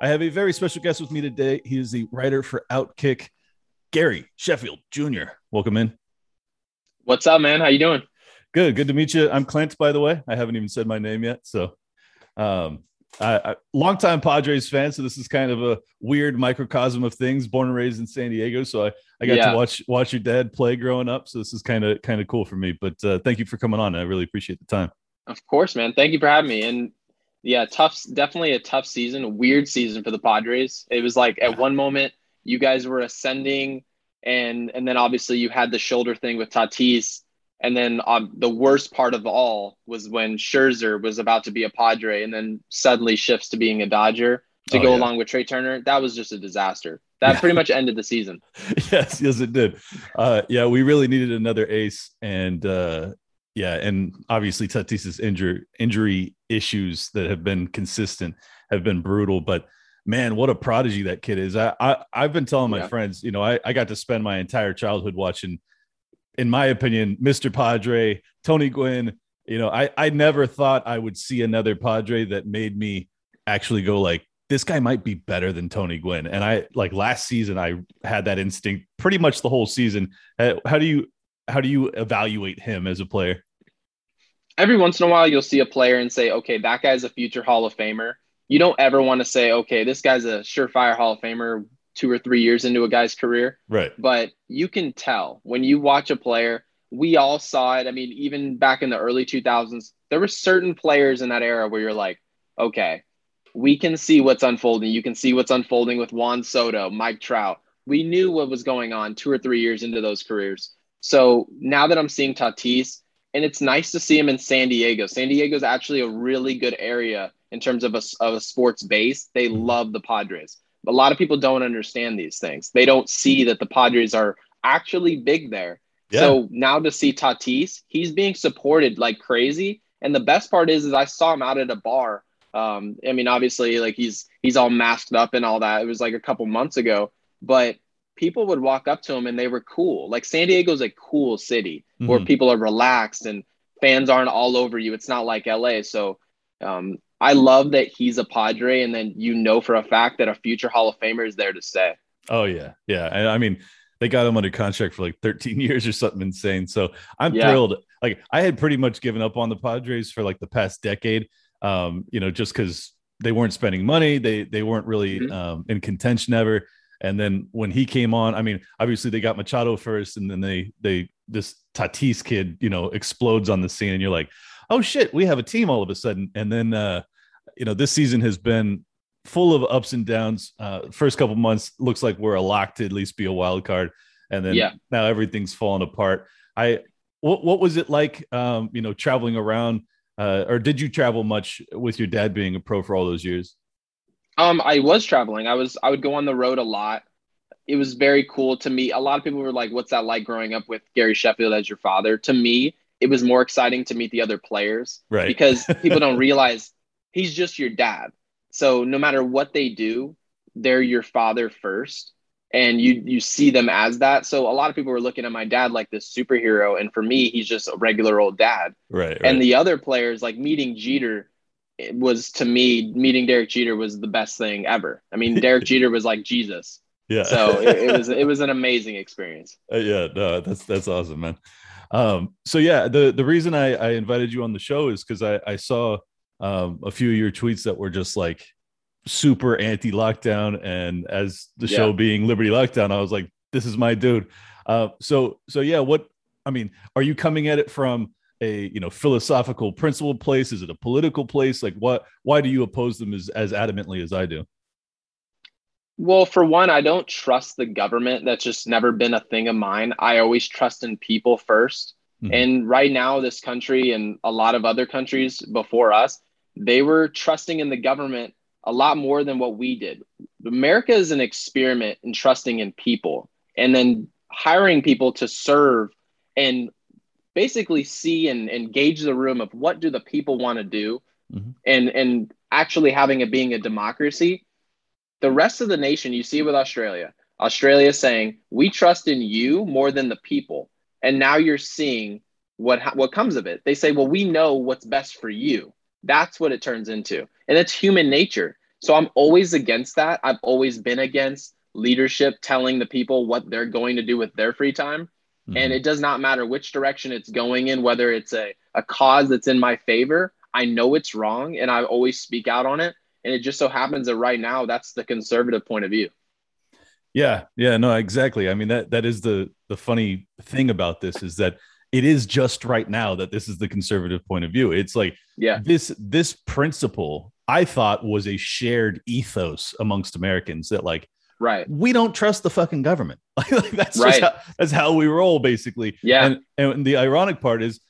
I have a very special guest with me today. He is the writer for Outkick, Gary Sheffield Jr. Welcome in. What's up, man? How you doing? Good. Good to meet you. I'm Clint, by the way. I haven't even said my name yet. So, um, I, I longtime Padres fan. So this is kind of a weird microcosm of things. Born and raised in San Diego, so I, I got Yeah. to watch watch your dad play growing up. So this is kind of kind of cool for me. But uh, thank you for coming on. I really appreciate the time. Of course, man. Thank you for having me. And yeah, tough, definitely a tough season, a weird season for the Padres. It was like at one moment you guys were ascending, and and then obviously you had the shoulder thing with Tatis, and then um, the worst part of all was when Scherzer was about to be a Padre, and then suddenly shifts to being a Dodger to Oh, go yeah. along with Trea Turner. That was just a disaster. That Yeah. pretty much ended the season. yes, yes, it did. Uh, yeah, we really needed another ace, and uh, yeah, and obviously Tatis's injury injury issues that have been consistent have been brutal. But man, what a prodigy that kid is! I, I I've been telling my Yeah. friends, you know, I, I got to spend my entire childhood watching, in my opinion, Mr. Padre, Tony Gwynn. You know, I I never thought I would see another Padre that made me actually go like this guy might be better than Tony Gwynn. And I like last season, I had that instinct pretty much the whole season. How do you how do you evaluate him as a player? Every once in a while you'll see a player and say, okay, that guy's a future Hall of Famer. You don't ever want to say, okay, this guy's a surefire Hall of Famer two or three years into a guy's career. Right. But you can tell when you watch a player, we all saw it. I mean, even back in the early 2000s, there were certain players in that era where you're like, okay, we can see what's unfolding. You can see what's unfolding with Juan Soto, Mike Trout. We knew what was going on two or three years into those careers. So now that I'm seeing Tatis, and it's nice to see him in San Diego. San Diego is actually a really good area in terms of a, of a sports base. They love the Padres. A lot of people don't understand these things. They don't see that the Padres are actually big there. Yeah. So now to see Tatis, he's being supported like crazy. And the best part is, is I saw him out at a bar. Um, I mean, obviously, like he's he's all masked up and all that. It was like a couple months ago, but people would walk up to him and they were cool. Like San Diego's a cool city where Mhm. people are relaxed and fans aren't all over you. It's not like LA. So um, I love that he's a Padre, and then you know for a fact that a future Hall of Famer is there to stay. Oh yeah, yeah. And I mean, they got him under contract for like 13 years or something insane. So I'm Yeah. thrilled. Like I had pretty much given up on the Padres for like the past decade. Um, you know, just because they weren't spending money, they they weren't really Mhm. um, in contention ever. And then when he came on, I mean, obviously they got Machado first, and then they they this Tatis kid, you know, explodes on the scene, and you're like, oh shit, we have a team all of a sudden. And then uh, you know, this season has been full of ups and downs. Uh, first couple months looks like we're a lock to at least be a wild card, and then Yeah. now everything's falling apart. I what what was it like? Um, you know, traveling around, uh, or did you travel much with your dad being a pro for all those years? Um, I was traveling. I was I would go on the road a lot. It was very cool to me. A lot of people were like, "What's that like growing up with Gary Sheffield as your father?" To me, it was more exciting to meet the other players Right. because people don't realize he's just your dad. So no matter what they do, they're your father first, and you you see them as that. So a lot of people were looking at my dad like this superhero, and for me, he's just a regular old dad. right, right. And the other players, like meeting Jeter, was to me meeting Derek Jeter was the best thing ever. I mean, Derek Jeter was like Jesus. yeah. So it, it was it was an amazing experience. Uh, yeah, no, that's that's awesome, man. Um, so yeah, the the reason I, I invited you on the show is because I I saw um, a few of your tweets that were just like super anti lockdown, and as the Yeah. show being Liberty Lockdown, I was like, this is my dude. Uh, so so yeah, what I mean, are you coming at it from a you know philosophical principle place? Is it a political place? Like what? Why do you oppose them as as adamantly as I do? Well, for one, I don't trust the government. That's just never been a thing of mine. I always trust in people 1st Mhm. And right now, this country and a lot of other countries before us, they were trusting in the government a lot more than what we did. America is an experiment in trusting in people and then hiring people to serve and basically see and, engage the room of what do the people want to do mm-hmm. and and actually having it being a democracy. The rest of the nation you see with australia australia saying we trust in you more than the people. And now you're seeing what what comes of it. They say well we know what's best for you. That's what it turns into. And it's human nature. So i'm always against that. I've always been against leadership telling the people what they're going to do with their free time Mm-hmm. And it does not matter which direction it's going in, whether it's a, a cause that's in my favor. I know it's wrong and I always speak out on it. And it just so happens that right now that's the conservative point of view. Yeah, yeah, no, exactly. I mean that that is the the funny thing about this is that it is just right now that this is the conservative point of view. It's like yeah, this this principle I thought was a shared ethos amongst Americans that like Right. We don't trust the fucking government. like that's right. how, that's how we roll, basically. Yeah. And, and the ironic part is,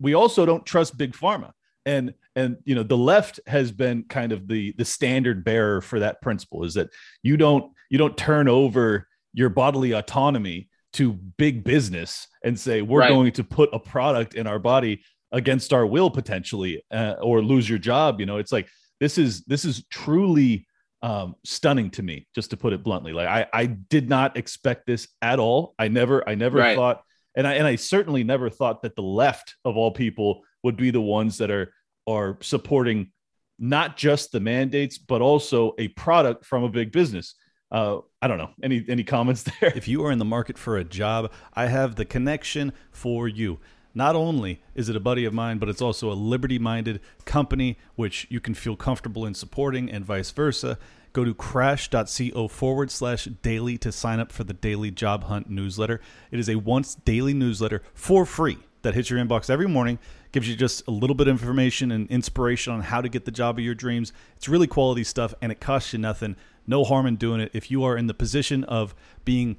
we also don't trust big pharma. And and you know the left has been kind of the the standard bearer for that principle is that you don't you don't turn over your bodily autonomy to big business and say we're right. going to put a product in our body against our will potentially uh, or lose your job you know it's like this is this is truly um, stunning to me, just to put it bluntly. Like I, I did not expect this at all. I never, I never right. thought, and I, and I certainly never thought that the left of all people would be the ones that are are supporting not just the mandates, but also a product from a big business. Uh, I don't know. Any any comments there? If you are in the market for a job, I have the connection for you. Not only is it a buddy of mine, but it's also a liberty minded company which you can feel comfortable in supporting and vice versa. Go to crash.co forward slash daily to sign up for the daily job hunt newsletter. It is a once daily newsletter for free that hits your inbox every morning, gives you just a little bit of information and inspiration on how to get the job of your dreams. It's really quality stuff and it costs you nothing. No harm in doing it if you are in the position of being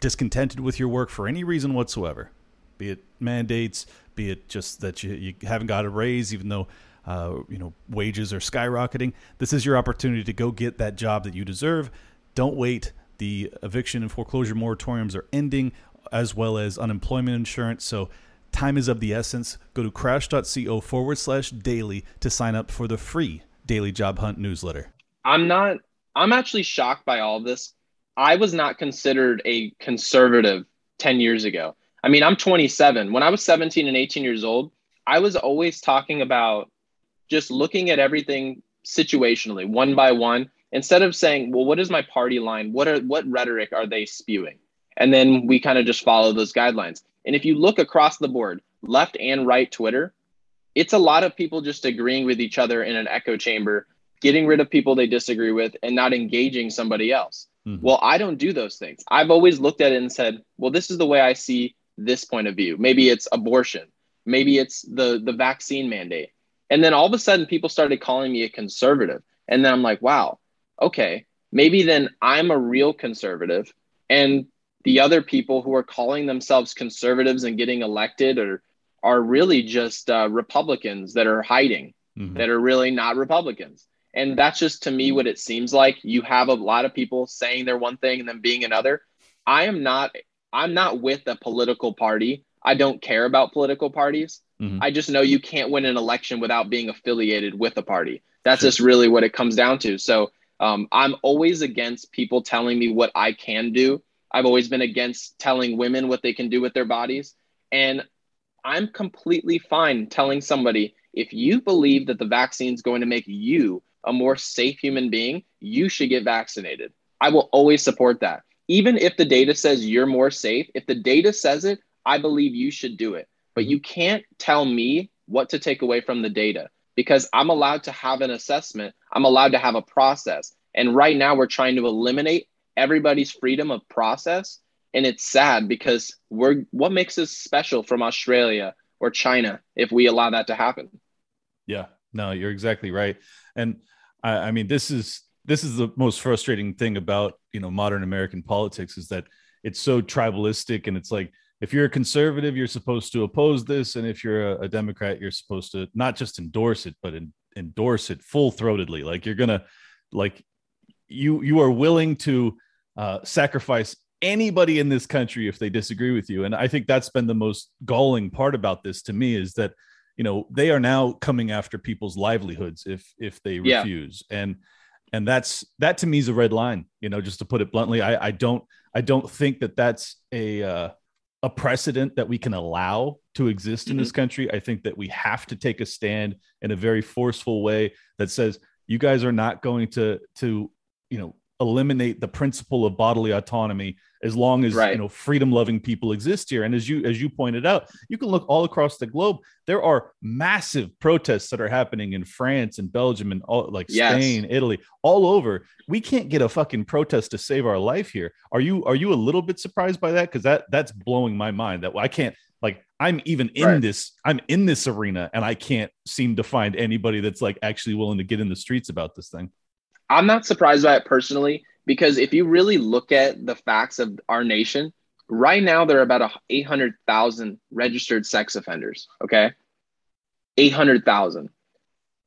discontented with your work for any reason whatsoever be it mandates, be it just that you, you haven't got a raise, even though uh, you know wages are skyrocketing. This is your opportunity to go get that job that you deserve. Don't wait. The eviction and foreclosure moratoriums are ending, as well as unemployment insurance. So time is of the essence. Go to crash.co forward slash daily to sign up for the free daily job hunt newsletter. I'm not, I'm actually shocked by all this. I was not considered a conservative 10 years ago. I mean, I'm 27. When I was 17 and 18 years old, I was always talking about just looking at everything situationally, one by one, instead of saying, well, what is my party line? What are what rhetoric are they spewing? And then we kind of just follow those guidelines. And if you look across the board, left and right Twitter, it's a lot of people just agreeing with each other in an echo chamber, getting rid of people they disagree with and not engaging somebody else. Mm-hmm. Well, I don't do those things. I've always looked at it and said, well, this is the way I see this point of view. Maybe it's abortion. Maybe it's the the vaccine mandate. And then all of a sudden people started calling me a conservative. And then I'm like, wow, okay, maybe then I'm a real conservative and the other people who are calling themselves conservatives and getting elected or are really just uh, Republicans that are hiding, mm-hmm. that are really not Republicans. And that's just to me what it seems like. You have a lot of people saying they're one thing and then being another. I am not I'm not with a political party. I don't care about political parties. Mm-hmm. I just know you can't win an election without being affiliated with a party. That's sure. just really what it comes down to. So um, I'm always against people telling me what I can do. I've always been against telling women what they can do with their bodies. And I'm completely fine telling somebody if you believe that the vaccine is going to make you a more safe human being, you should get vaccinated. I will always support that even if the data says you're more safe, if the data says it, I believe you should do it. But mhm. you can't tell me what to take away from the data because I'm allowed to have an assessment. I'm allowed to have a process. And right now we're trying to eliminate everybody's freedom of process. And it's sad because we're what makes us special from Australia or China if we allow that to happen. Yeah, no, you're exactly right. And I, I mean, this is this is the most frustrating thing about you know modern American politics is that it's so tribalistic and it's like if you're a conservative you're supposed to oppose this. And if you're a, a democrat you're supposed to not just endorse it but in, endorse it full throatedly like you're gonna like you you are willing to uh, sacrifice anybody in this country if they disagree with you. And i think that's been the most galling part about this to me is that you know they are now coming after people's livelihoods if if they Yeah. refuse. And and that's that to me is a red line you know just to put it bluntly. I i don't i don't think that that's a uh, a precedent that we can allow to exist in this country. I think that we have to take a stand in a very forceful way that says you guys are not going to to you know eliminate the principle of bodily autonomy as long as Right. you know freedom loving people exist here and as you as you pointed out you can look all across the globe there are massive protests that are happening in france and belgium and all like Yes. spain italy all over we can't get a fucking protest to save our life here are you are you a little bit surprised by that because that that's blowing my mind that i can't like i'm even in Right. this i'm in this arena and i can't seem to find anybody that's like actually willing to get in the streets about this thing I'm not surprised by it personally because if you really look at the facts of our nation, right now there are about a 800,000 registered sex offenders. Okay. 800,000.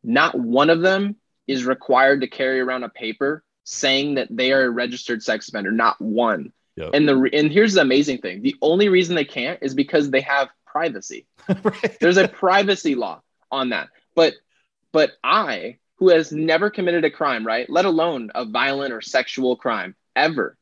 Not one of them is required to carry around a paper saying that they are a registered sex offender. Not one. Yep. And the and here's the amazing thing: the only reason they can't is because they have privacy. right There's a privacy law on that. But but I, who has never committed a crime, right, let alone a violent or sexual crime ever,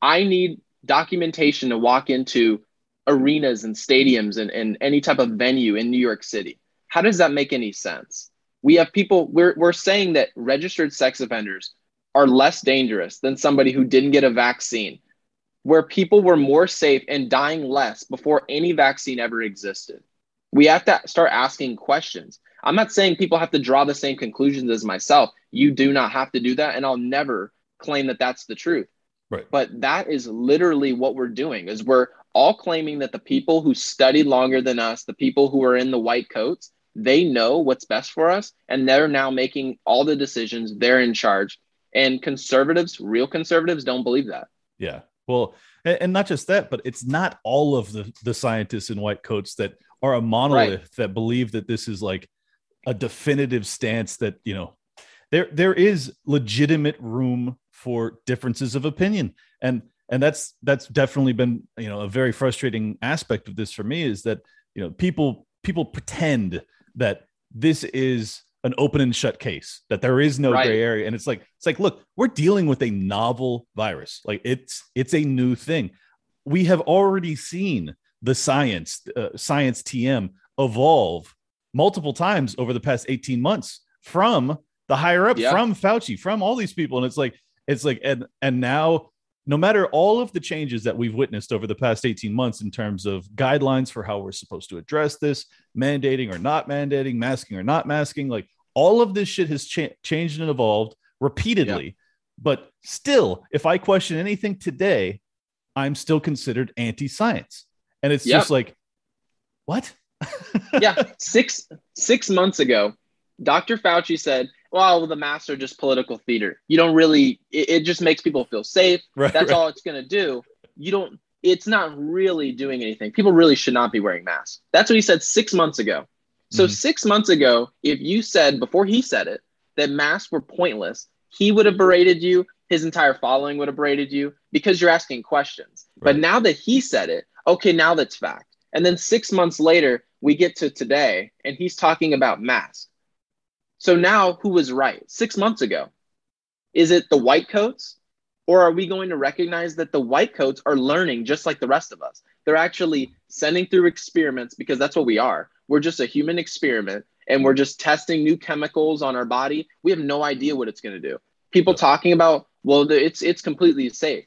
I need documentation to walk into arenas and stadiums and, and any type of venue in New York City. How does that make any sense? We have people, we're, we're saying that registered sex offenders are less dangerous than somebody who didn't get a vaccine, where people were more safe and dying less before any vaccine ever existed. We have to start asking questions. I'm not saying people have to draw the same conclusions as myself. You do not have to do that. And I'll never claim that that's the truth. Right. But that is literally what we're doing is we're all claiming that the people who studied longer than us, the people who are in the white coats, they know what's best for us. And they're now making all the decisions. They're in charge. And conservatives, real conservatives, don't believe that. Yeah. Well, and, and not just that, but it's not all of the the scientists in white coats that are a monolith that believe that this is like a definitive stance that, you know, there there is legitimate room for differences of opinion. And and that's that's definitely been, you know, a very frustrating aspect of this for me is that, you know, people people pretend that this is an open and shut case that there is no Right. gray area and it's like it's like look we're dealing with a novel virus like it's it's a new thing we have already seen the science uh, science tm evolve multiple times over the past 18 months from the higher up Yeah. from fauci from all these people and it's like it's like and and now no matter all of the changes that we've witnessed over the past 18 months in terms of guidelines for how we're supposed to address this, mandating or not mandating, masking or not masking, like all of this shit has cha- changed and evolved repeatedly. But still, if I question anything today, I'm still considered anti science. And it's Yep. just like, what? Yeah, six six months ago, Dr. Fauci said, "Well, the masks are just political theater. You don't really. It, it just makes people feel safe. Right. That's right. all it's going to do. You don't. It's not really doing anything. People really should not be wearing masks. That's what he said six months ago. So Mhm. six months ago, if you said before he said it that masks were pointless, he would have berated you. His entire following would have berated you because you're asking questions. But now that he said it, okay, now that's fact. And then six months later, we get to today, and he's talking about masks. So now, who was right? Six months ago, is it the white coats, or are we going to recognize that the white coats are learning just like the rest of us? They're actually sending through experiments because that's what we are. We're just a human experiment, and we're just testing new chemicals on our body. We have no idea what it's going to do. People talking about, well, it's it's completely safe.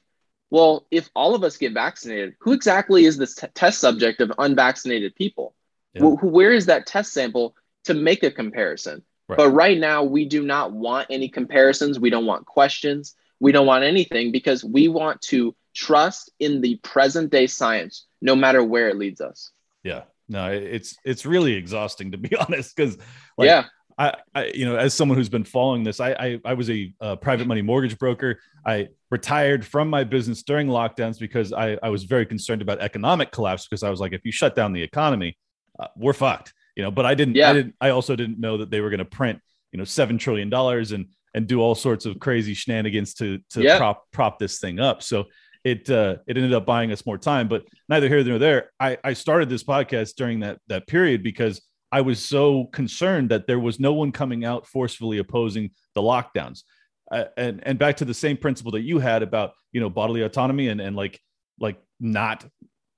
Well, if all of us get vaccinated, who exactly is this t- test subject of unvaccinated people? Yeah. Who- where is that test sample to make a comparison? Right. But right now, we do not want any comparisons. We don't want questions. We don't want anything because we want to trust in the present day science, no matter where it leads us. Yeah. No, it's it's really exhausting to be honest, because like, yeah. I, I, you know, as someone who's been following this, I, I, I was a uh, private money mortgage broker. I retired from my business during lockdowns because I, I was very concerned about economic collapse because I was like, if you shut down the economy, uh, we're fucked, you know. But I didn't, Yeah. I didn't, I also didn't know that they were going to print, you know, seven trillion dollars and and do all sorts of crazy shenanigans to to Yeah. prop prop this thing up. So it uh, it ended up buying us more time, but neither here nor there. I, I started this podcast during that that period because I was so concerned that there was no one coming out forcefully opposing the lockdowns. Uh, and and back to the same principle that you had about you know bodily autonomy and and like like not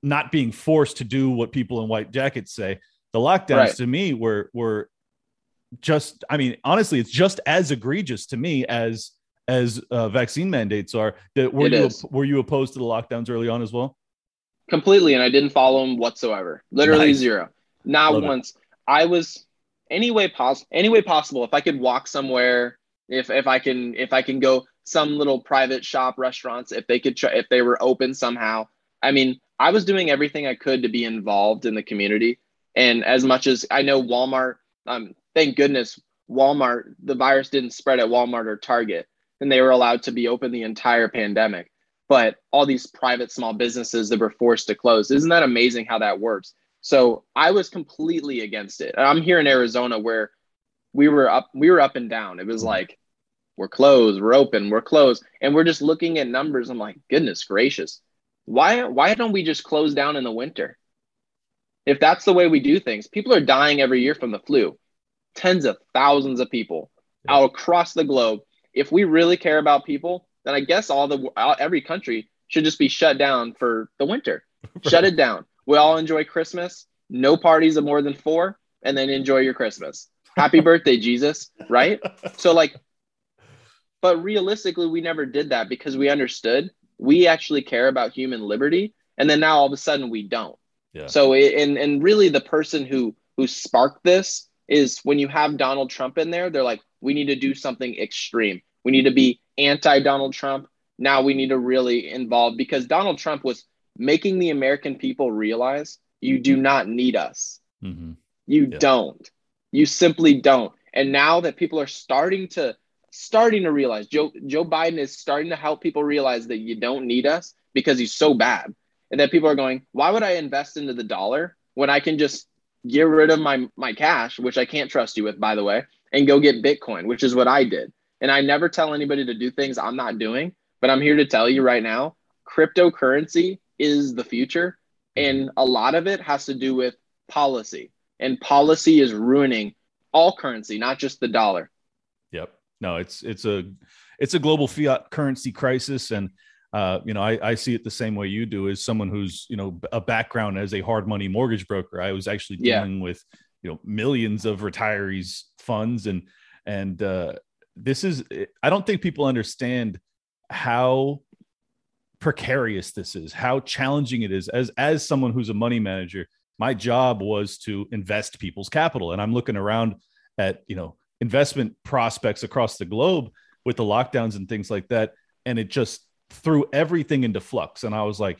not being forced to do what people in white jackets say. The lockdowns Right. to me were were just I mean honestly it's just as egregious to me as as uh, vaccine mandates are. That were It you is. were you opposed to the lockdowns early on as well? completely, and I didn't follow them whatsoever. Literally Nice. zero. Not Love it. I was any way possible. Any way possible. If I could walk somewhere, if if I can if I can go some little private shop restaurants, if they could try, if they were open somehow. I mean, I was doing everything I could to be involved in the community. And as much as I know Walmart, um, thank goodness Walmart, the virus didn't spread at Walmart or Target, and they were allowed to be open the entire pandemic. But all these private small businesses that were forced to close, isn't that amazing how that works? So I was completely against it. I'm here in Arizona where we were up, we were up and down. It was mm-hmm. like, we're closed, we're open, we're closed. And we're just looking at numbers. I'm like, goodness gracious. Why why don't we just close down in the winter? If that's the way we do things, people are dying every year from the flu. Tens of thousands of people Yeah. out across the globe. If we really care about people, then I guess all the all, every country should just be shut down for the winter. Shut it down. We all enjoy Christmas. No parties of more than four, and then enjoy your Christmas. Happy birthday, Jesus! Right? So like, but realistically, we never did that because we understood we actually care about human liberty, and then now all of a sudden we don't. Yeah. So it, and and really the person who who sparked this is when you have Donald Trump in there, they're like, we need to do something extreme. We need to be anti Donald Trump. Now we need to really involve because Donald Trump was making the American people realize you do not need us. Mhm. You Yeah. don't. You simply don't. And now that people are starting to starting to realize Joe Joe Biden is starting to help people realize that you don't need us because he's so bad. And that people are going, why would I invest into the dollar when I can just get rid of my my cash, which I can't trust you with by the way, and go get Bitcoin, which is what I did. And I never tell anybody to do things I'm not doing, but I'm here to tell you right now, cryptocurrency is the future and a lot of it has to do with policy. And policy is ruining all currency, not just the dollar. Yep. No, it's it's a it's a global fiat currency crisis, and uh, you know I, I see it the same way you do. As someone who's you know a background as a hard money mortgage broker, I was actually Yeah. dealing with you know millions of retirees funds, and and uh, this is I don't think people understand how precarious this is, how challenging it is. As as someone who's a money manager, my job was to invest people's capital, and I'm looking around at you know investment prospects across the globe with the lockdowns and things like that, and it just threw everything into flux. And I was like,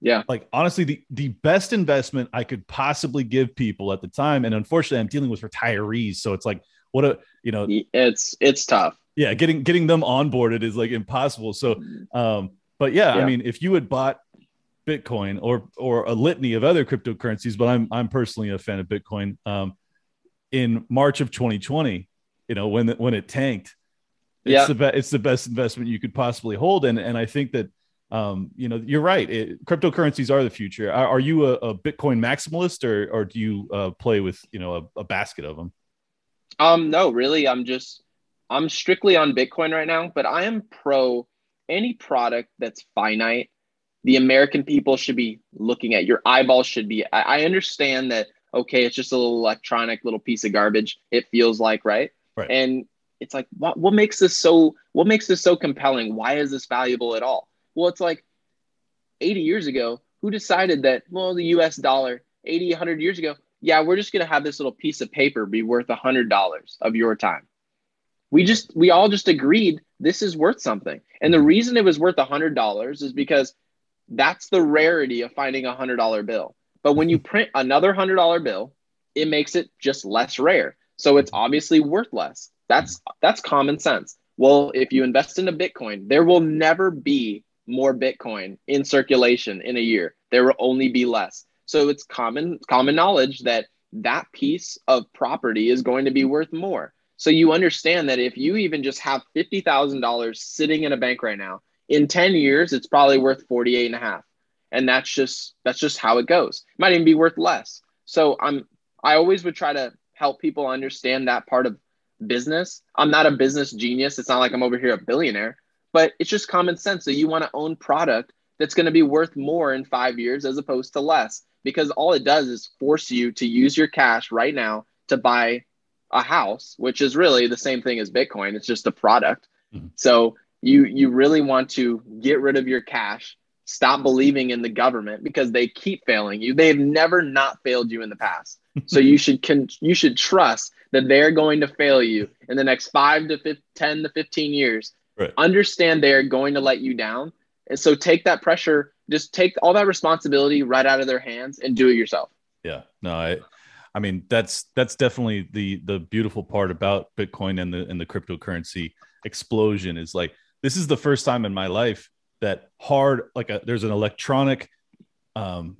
Yeah. like honestly, the the best investment I could possibly give people at the time, and unfortunately, I'm dealing with retirees, so it's like what a you know It's it's tough. yeah getting getting them onboarded is like impossible so um but yeah, Yeah. i mean if you had bought bitcoin or or a litany of other cryptocurrencies but i'm i'm personally a fan of bitcoin um in march of 2020 you know when the, when it tanked it's Yeah. the best it's the best investment you could possibly hold. And and i think that um you know you're right. It, cryptocurrencies are the future. Are, are you a, a bitcoin maximalist or or do you uh, play with you know a, a basket of them Um, no, really, I'm just I'm strictly on Bitcoin right now, but I am pro any product that's finite. The American people should be looking at your eyeballs should be. I, I understand that okay, it's just a little electronic little piece of garbage. It feels like right, Right. and it's like what what makes this so what makes this so compelling? Why is this valuable at all? Well, it's like 80 years ago, who decided that well the US dollar 80 100 years ago yeah, we're just going to have this little piece of paper be worth a hundred dollars of your time. We just, we all just agreed this is worth something. And the mm-hmm. reason it was worth a hundred dollars is because that's the rarity of finding a hundred dollar bill. But when you mm-hmm. print another hundred dollar bill, it makes it just less rare. So it's mm-hmm. obviously worth less. That's, that's common sense. Well, if you invest into Bitcoin, there will never be more Bitcoin in circulation in a year. There will only be less. So it's common common knowledge that that piece of property is going to be worth more. So you understand that if you even just have $50,000 sitting in a bank right now, in 10 years, it's probably worth 48 and a half. And that's just, that's just how it goes. It might even be worth less. So I'm, I always would try to help people understand that part of business. I'm not a business genius. It's not like I'm over here a billionaire, but it's just common sense. So you want to own product that's going to be worth more in five years as opposed to less because all it does is force you to use your cash right now to buy a house, which is really the same thing as Bitcoin. It's just a product. Mm-hmm. So you you really want to get rid of your cash, stop believing in the government because they keep failing you. They've never not failed you in the past. so you should con- you should trust that they're going to fail you in the next 5 to 15, 10 to 15 years. Right. Understand they're going to let you down. And so take that pressure, just take all that responsibility right out of their hands and do it yourself. Yeah. No, I I mean, that's that's definitely the the beautiful part about Bitcoin and the and the cryptocurrency explosion is like this is the first time in my life that hard like a, there's an electronic um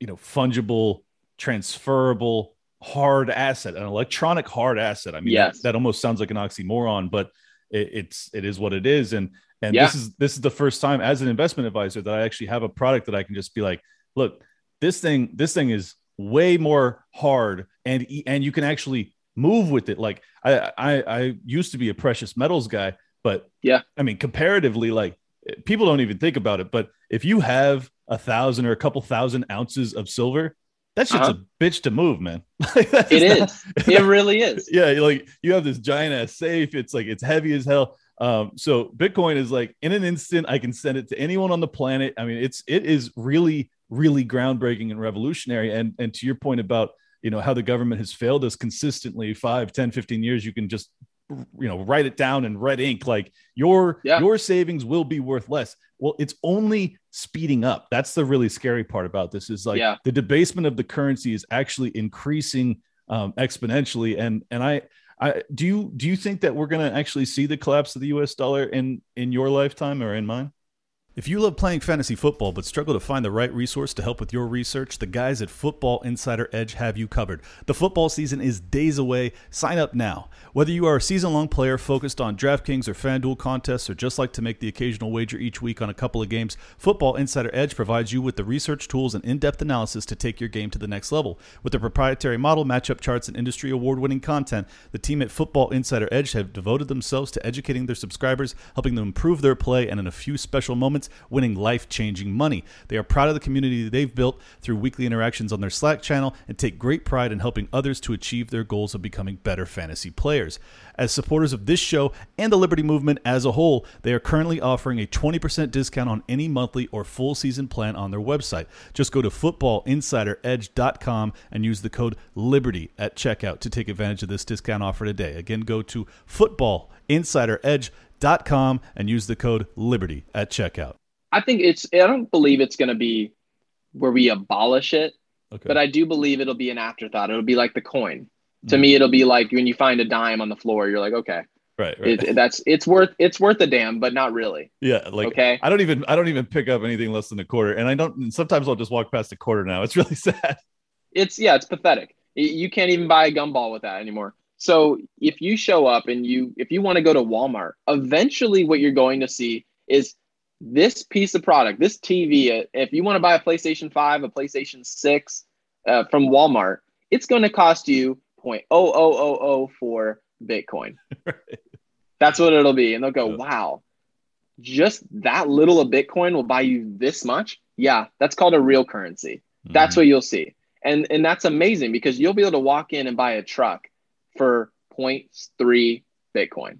you know fungible transferable hard asset an electronic hard asset i mean yes. that, that almost sounds like an oxymoron but it, it's it is what it is and and yeah. this is this is the first time as an investment advisor that i actually have a product that i can just be like look this thing this thing is way more hard and and you can actually move with it. Like I, I i used to be a precious metals guy but yeah. I mean comparatively like people don't even think about it but if you have a thousand or a couple thousand ounces of silver that's just uh-huh. a bitch to move man. It is. It really is. Yeah like you have this giant ass safe. It's like it's heavy as hell. Um, so bitcoin is like in an instant i can send it to anyone on the planet. I mean it's it is really really groundbreaking and revolutionary and and to your point about you know how the government has failed us consistently 5 10 15 years you can just you know write it down in red ink like your yeah. your savings will be worth less well it's only speeding up that's the really scary part about this is like yeah. the debasement of the currency is actually increasing um, exponentially and and i I, do you do you think that we're going to actually see the collapse of the U.S. dollar in in your lifetime or in mine? If you love playing fantasy football but struggle to find the right resource to help with your research, the guys at Football Insider Edge have you covered. The football season is days away. Sign up now. Whether you are a season long player focused on DraftKings or FanDuel contests or just like to make the occasional wager each week on a couple of games, Football Insider Edge provides you with the research tools and in depth analysis to take your game to the next level. With their proprietary model, matchup charts, and industry award winning content, the team at Football Insider Edge have devoted themselves to educating their subscribers, helping them improve their play, and in a few special moments, winning life changing money. They are proud of the community they've built through weekly interactions on their Slack channel and take great pride in helping others to achieve their goals of becoming better fantasy players. As supporters of this show and the Liberty Movement as a whole, they are currently offering a 20% discount on any monthly or full season plan on their website. Just go to footballinsideredge.com and use the code LIBERTY at checkout to take advantage of this discount offer today. Again, go to footballinsideredge.com and use the code LIBERTY at checkout. I think it's. I don't believe it's going to be where we abolish it, okay. but I do believe it'll be an afterthought. It'll be like the coin. To mm. me, it'll be like when you find a dime on the floor, you're like, okay, right, right. It, that's it's worth it's worth a damn, but not really. Yeah, like okay. I don't even I don't even pick up anything less than a quarter, and I don't. Sometimes I'll just walk past a quarter now. It's really sad. It's yeah, it's pathetic. You can't even buy a gumball with that anymore. So if you show up and you if you want to go to Walmart, eventually what you're going to see is this piece of product, this TV, uh, if you want to buy a PlayStation 5, a PlayStation 6 uh, from Walmart, it's going to cost you 0.00004 Bitcoin. That's what it'll be. And they'll go, wow, just that little of Bitcoin will buy you this much? Yeah, that's called a real currency. Mm-hmm. That's what you'll see. And, and that's amazing because you'll be able to walk in and buy a truck for 0.3 Bitcoin.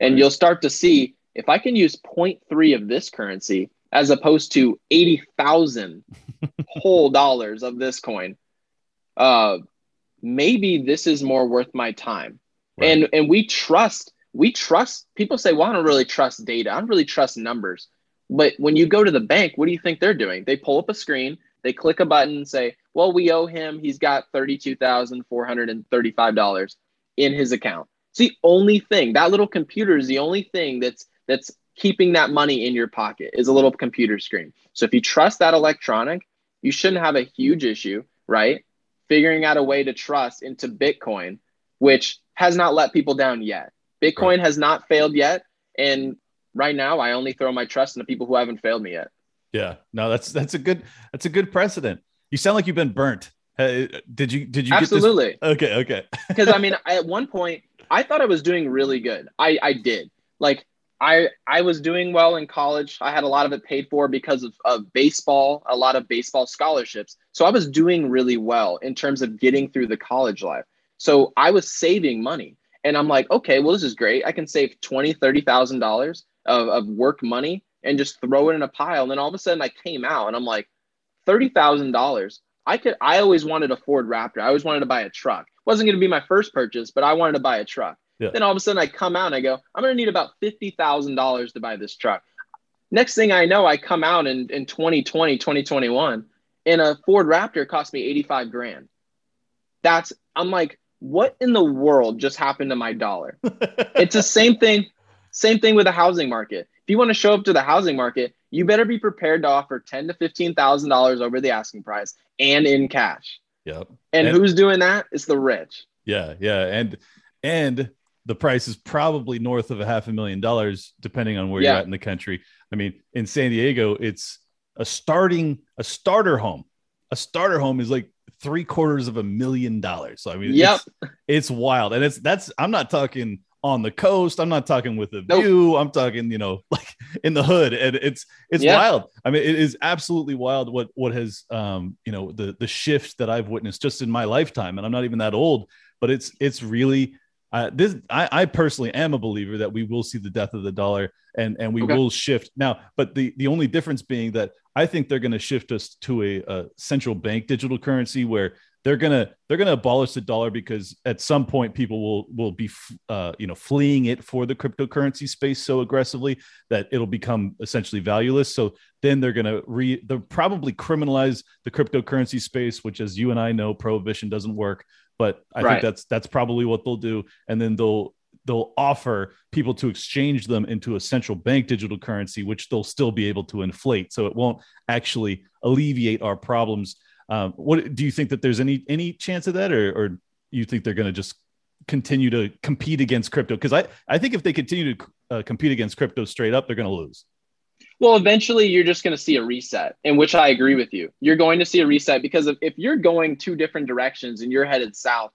And you'll start to see if I can use 0.3 of this currency as opposed to 80,000 whole dollars of this coin, uh, maybe this is more worth my time. Right. And and we trust we trust people say, well, I don't really trust data. I don't really trust numbers. But when you go to the bank, what do you think they're doing? They pull up a screen, they click a button and say, well, we owe him, he's got $32,435 in his account. It's the only thing. That little computer is the only thing that's that's keeping that money in your pocket is a little computer screen. So if you trust that electronic, you shouldn't have a huge issue, right? Figuring out a way to trust into Bitcoin which has not let people down yet. Bitcoin right. has not failed yet. And right now, I only throw my trust in the people who haven't failed me yet. Yeah, no, that's that's a good that's a good precedent. You sound like you've been burnt. Uh, did you did you absolutely. Okay okay. Because i mean at one point i thought i was doing really good. I i did. Like i i was doing well in college. I had a lot of it paid for because of, of baseball a lot of baseball scholarships. So i was doing really well in terms of getting through the college life. So i was saving money. And i'm like okay well this is great. I can save 20 30 thousand dollars of, of work money and just throw it in a pile and then all of a sudden i came out and i'm like thirty thousand dollars I could I always wanted a Ford Raptor. I always wanted to buy a truck. It wasn't going to be my first purchase, but I wanted to buy a truck. Yeah. Then all of a sudden I come out and I go, I'm going to need about $50,000 to buy this truck. Next thing I know, I come out in, in 2020, 2021, and a Ford Raptor cost me 85 grand. That's, I'm like, what in the world just happened to my dollar? it's the same thing, same thing with the housing market. If you want to show up to the housing market, you better be prepared to offer ten to fifteen thousand dollars over the asking price and in cash. Yep. And, and who's doing that? It's the rich. Yeah, yeah, and and the price is probably north of a half a million dollars, depending on where yeah. you're at in the country. I mean, in San Diego, it's a starting a starter home. A starter home is like three quarters of a million dollars. So I mean, yep. it's, it's wild, and it's that's I'm not talking on the coast. I'm not talking with a nope. view. I'm talking, you know, like in the hood. And it's it's yeah. wild. I mean, it is absolutely wild what what has um, you know, the the shift that I've witnessed just in my lifetime. And I'm not even that old, but it's it's really uh, this I, I personally am a believer that we will see the death of the dollar and and we okay. will shift now but the the only difference being that i think they're going to shift us to a, a central bank digital currency where they're gonna they're gonna abolish the dollar because at some point people will will be uh, you know fleeing it for the cryptocurrency space so aggressively that it'll become essentially valueless. So then they're gonna re they'll probably criminalize the cryptocurrency space, which as you and I know, prohibition doesn't work. But I right. think that's that's probably what they'll do, and then they'll they'll offer people to exchange them into a central bank digital currency, which they'll still be able to inflate. So it won't actually alleviate our problems um, what do you think that there's any any chance of that, or, or you think they're going to just continue to compete against crypto? Because I I think if they continue to uh, compete against crypto straight up, they're going to lose. Well, eventually you're just going to see a reset, in which I agree with you. You're going to see a reset because if, if you're going two different directions and you're headed south,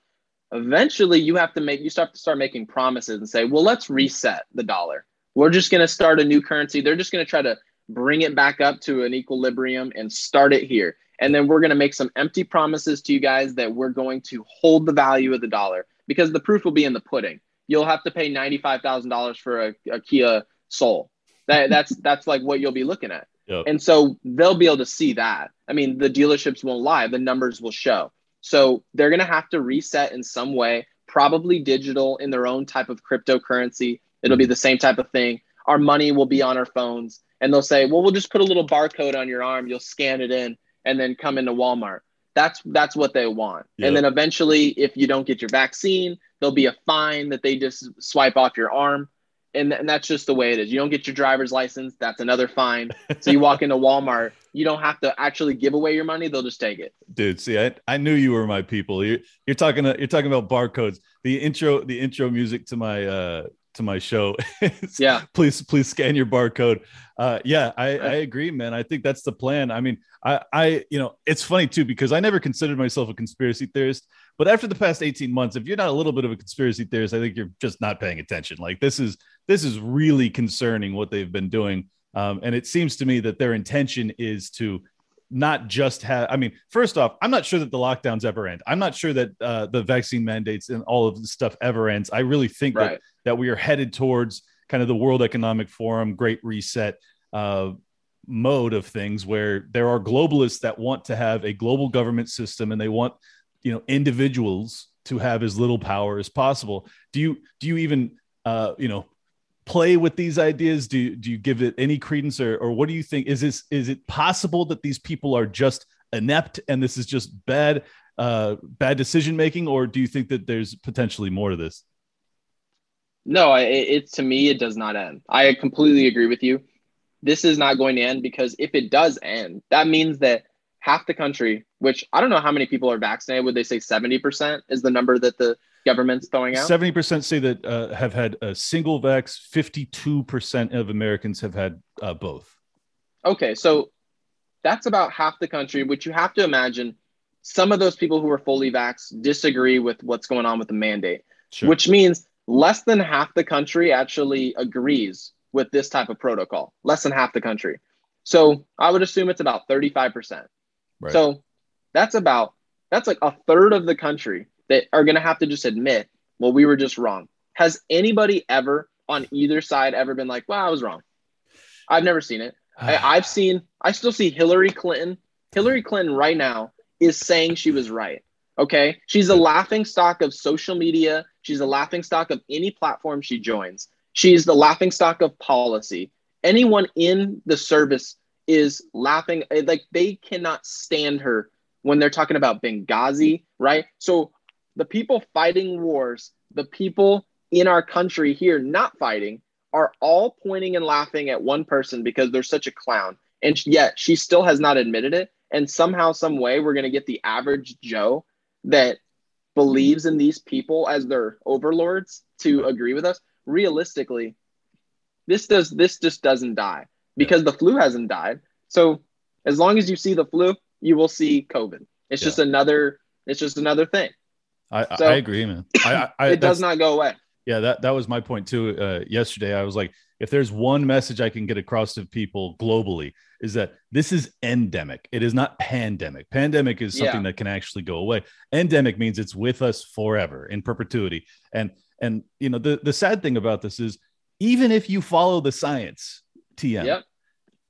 eventually you have to make you start to start making promises and say, well, let's reset the dollar. We're just going to start a new currency. They're just going to try to bring it back up to an equilibrium and start it here. And then we're going to make some empty promises to you guys that we're going to hold the value of the dollar because the proof will be in the pudding. You'll have to pay $95,000 for a, a, Kia Soul. That, that's, that's like what you'll be looking at. Yep. And so they'll be able to see that. I mean, the dealerships won't lie, the numbers will show. So they're going to have to reset in some way, probably digital in their own type of cryptocurrency. It'll be mm-hmm. the same type of thing. Our money will be on our phones. And they'll say, well, we'll just put a little barcode on your arm. You'll scan it in and then come into Walmart. That's that's what they want. Yep. And then eventually, if you don't get your vaccine, there'll be a fine that they just swipe off your arm. And, and that's just the way it is. You don't get your driver's license, that's another fine. So you walk into Walmart, you don't have to actually give away your money; they'll just take it. Dude, see, I, I knew you were my people. You're, you're talking you're talking about barcodes. The intro the intro music to my uh to my show. yeah. Please, please scan your barcode. Uh, yeah, I, I agree, man. I think that's the plan. I mean, I, I, you know, it's funny too, because I never considered myself a conspiracy theorist, but after the past 18 months, if you're not a little bit of a conspiracy theorist, I think you're just not paying attention. Like this is, this is really concerning what they've been doing. Um, and it seems to me that their intention is to not just have i mean first off i'm not sure that the lockdowns ever end. I'm not sure that uh, the vaccine mandates and all of the stuff ever ends. I really think right. that that we are headed towards kind of the world economic forum great reset uh, mode of things where there are globalists that want to have a global government system and they want you know individuals to have as little power as possible. Do you do you even uh, you know play with these ideas? Do, do you give it any credence or, or what do you think? Is this, is it possible that these people are just inept and this is just bad, uh, bad decision making, or do you think that there's potentially more to this? No, it, it to me it does not end. I completely agree with you. This is not going to end because if it does end, that means that half the country, which I don't know how many people are vaccinated, would they say 70% is the number that the government's throwing out? Seventy percent say that uh, have had a single vax. Fifty-two percent of Americans have had uh, both. Okay, so that's about half the country, which you have to imagine some of those people who are fully vaxxed disagree with what's going on with the mandate, sure. which means less than half the country actually agrees with this type of protocol. Less than half the country. So I would assume it's about 35%. Right. So that's about that's like a third of the country that are going to have to just admit, well, we were just wrong. Has anybody ever on either side ever been like, well, I was wrong? I've never seen it. I, ah. I've seen, I still see Hillary Clinton. Hillary Clinton right now is saying she was right. Okay. She's a laughing stock of social media. She's a laughing stock of any platform she joins. She's the laughing stock of policy. Anyone in the service is laughing. Eh, like they cannot stand her when they're talking about Benghazi, right? So the people fighting wars, the people in our country here not fighting, are all pointing and laughing at one person because they're such a clown. And yet she still has not admitted it. And somehow, some way, we're going to get the average Joe that believes in these people as their overlords to agree with us. Realistically, this does this just doesn't die because the flu hasn't died. So as long as you see the flu, you will see COVID. It's yeah. just another. It's just another thing. I, so, I agree, man. I, I, it does not go away. Yeah that that was my point too uh, yesterday. I was like if there's one message i can get across to people globally is that this is endemic. It is not pandemic. Pandemic is something yeah. that can actually go away. Endemic means it's with us forever in perpetuity. And and you know the the sad thing about this is even if you follow the science tm yep.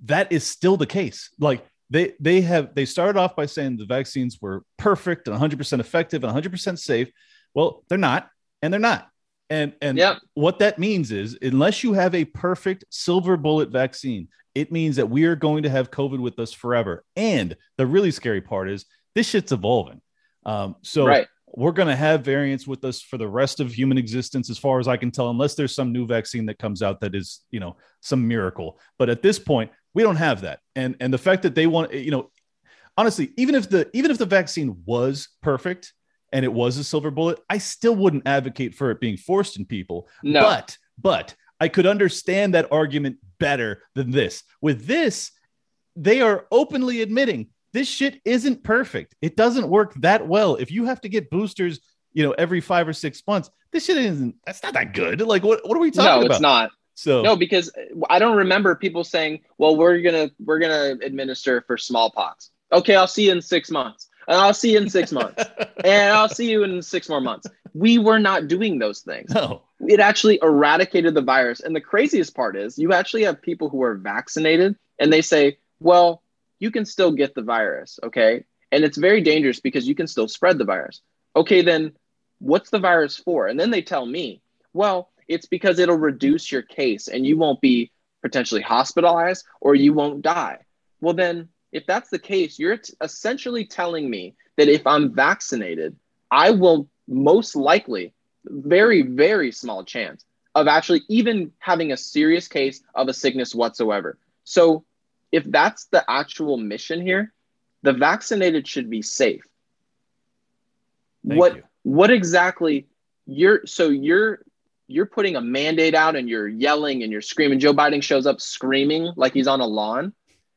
that is still the case. Like they they have they started off by saying the vaccines were perfect and 100% effective and 100% safe well they're not and they're not and and yep. what that means is unless you have a perfect silver bullet vaccine, it means that we are going to have COVID with us forever. And the really scary part is this shit's evolving. Um, so right. we're going to have variants with us for the rest of human existence, as far as I can tell, unless there's some new vaccine that comes out that is, you know, some miracle. But at this point, we don't have that. And and the fact that they want, you know, honestly, even if the even if the vaccine was perfect, and it was a silver bullet, I still wouldn't advocate for it being forced in people. No. But but I could understand that argument better than this. With this, they are openly admitting this shit isn't perfect. It doesn't work that well. If you have to get boosters, you know, every five or six months, this shit isn't that's not that good. Like what, what are we talking about? No, it's not. So no, because uh, I don't remember people saying, well, we're gonna we're gonna administer for smallpox. Okay, I'll see you in six months and I'll see you in six months, and I'll see you in six more months. We were not doing those things. No. It actually eradicated the virus. And the craziest part is you actually have people who are vaccinated and they say, well, you can still get the virus. Okay. And it's very dangerous because you can still spread the virus. Okay, then what's the virus for? And then they tell me, well, it's because it'll reduce your case and you won't be potentially hospitalized or you won't die. Well, then if that's the case, you're t- essentially telling me that if I'm vaccinated, I will most likely, very, very small chance of actually even having a serious case of a sickness whatsoever. So, if that's the actual mission here, the vaccinated should be safe. Thank what you. what exactly you're so you're you're putting a mandate out and you're yelling and you're screaming. Joe Biden shows up screaming like he's on a lawn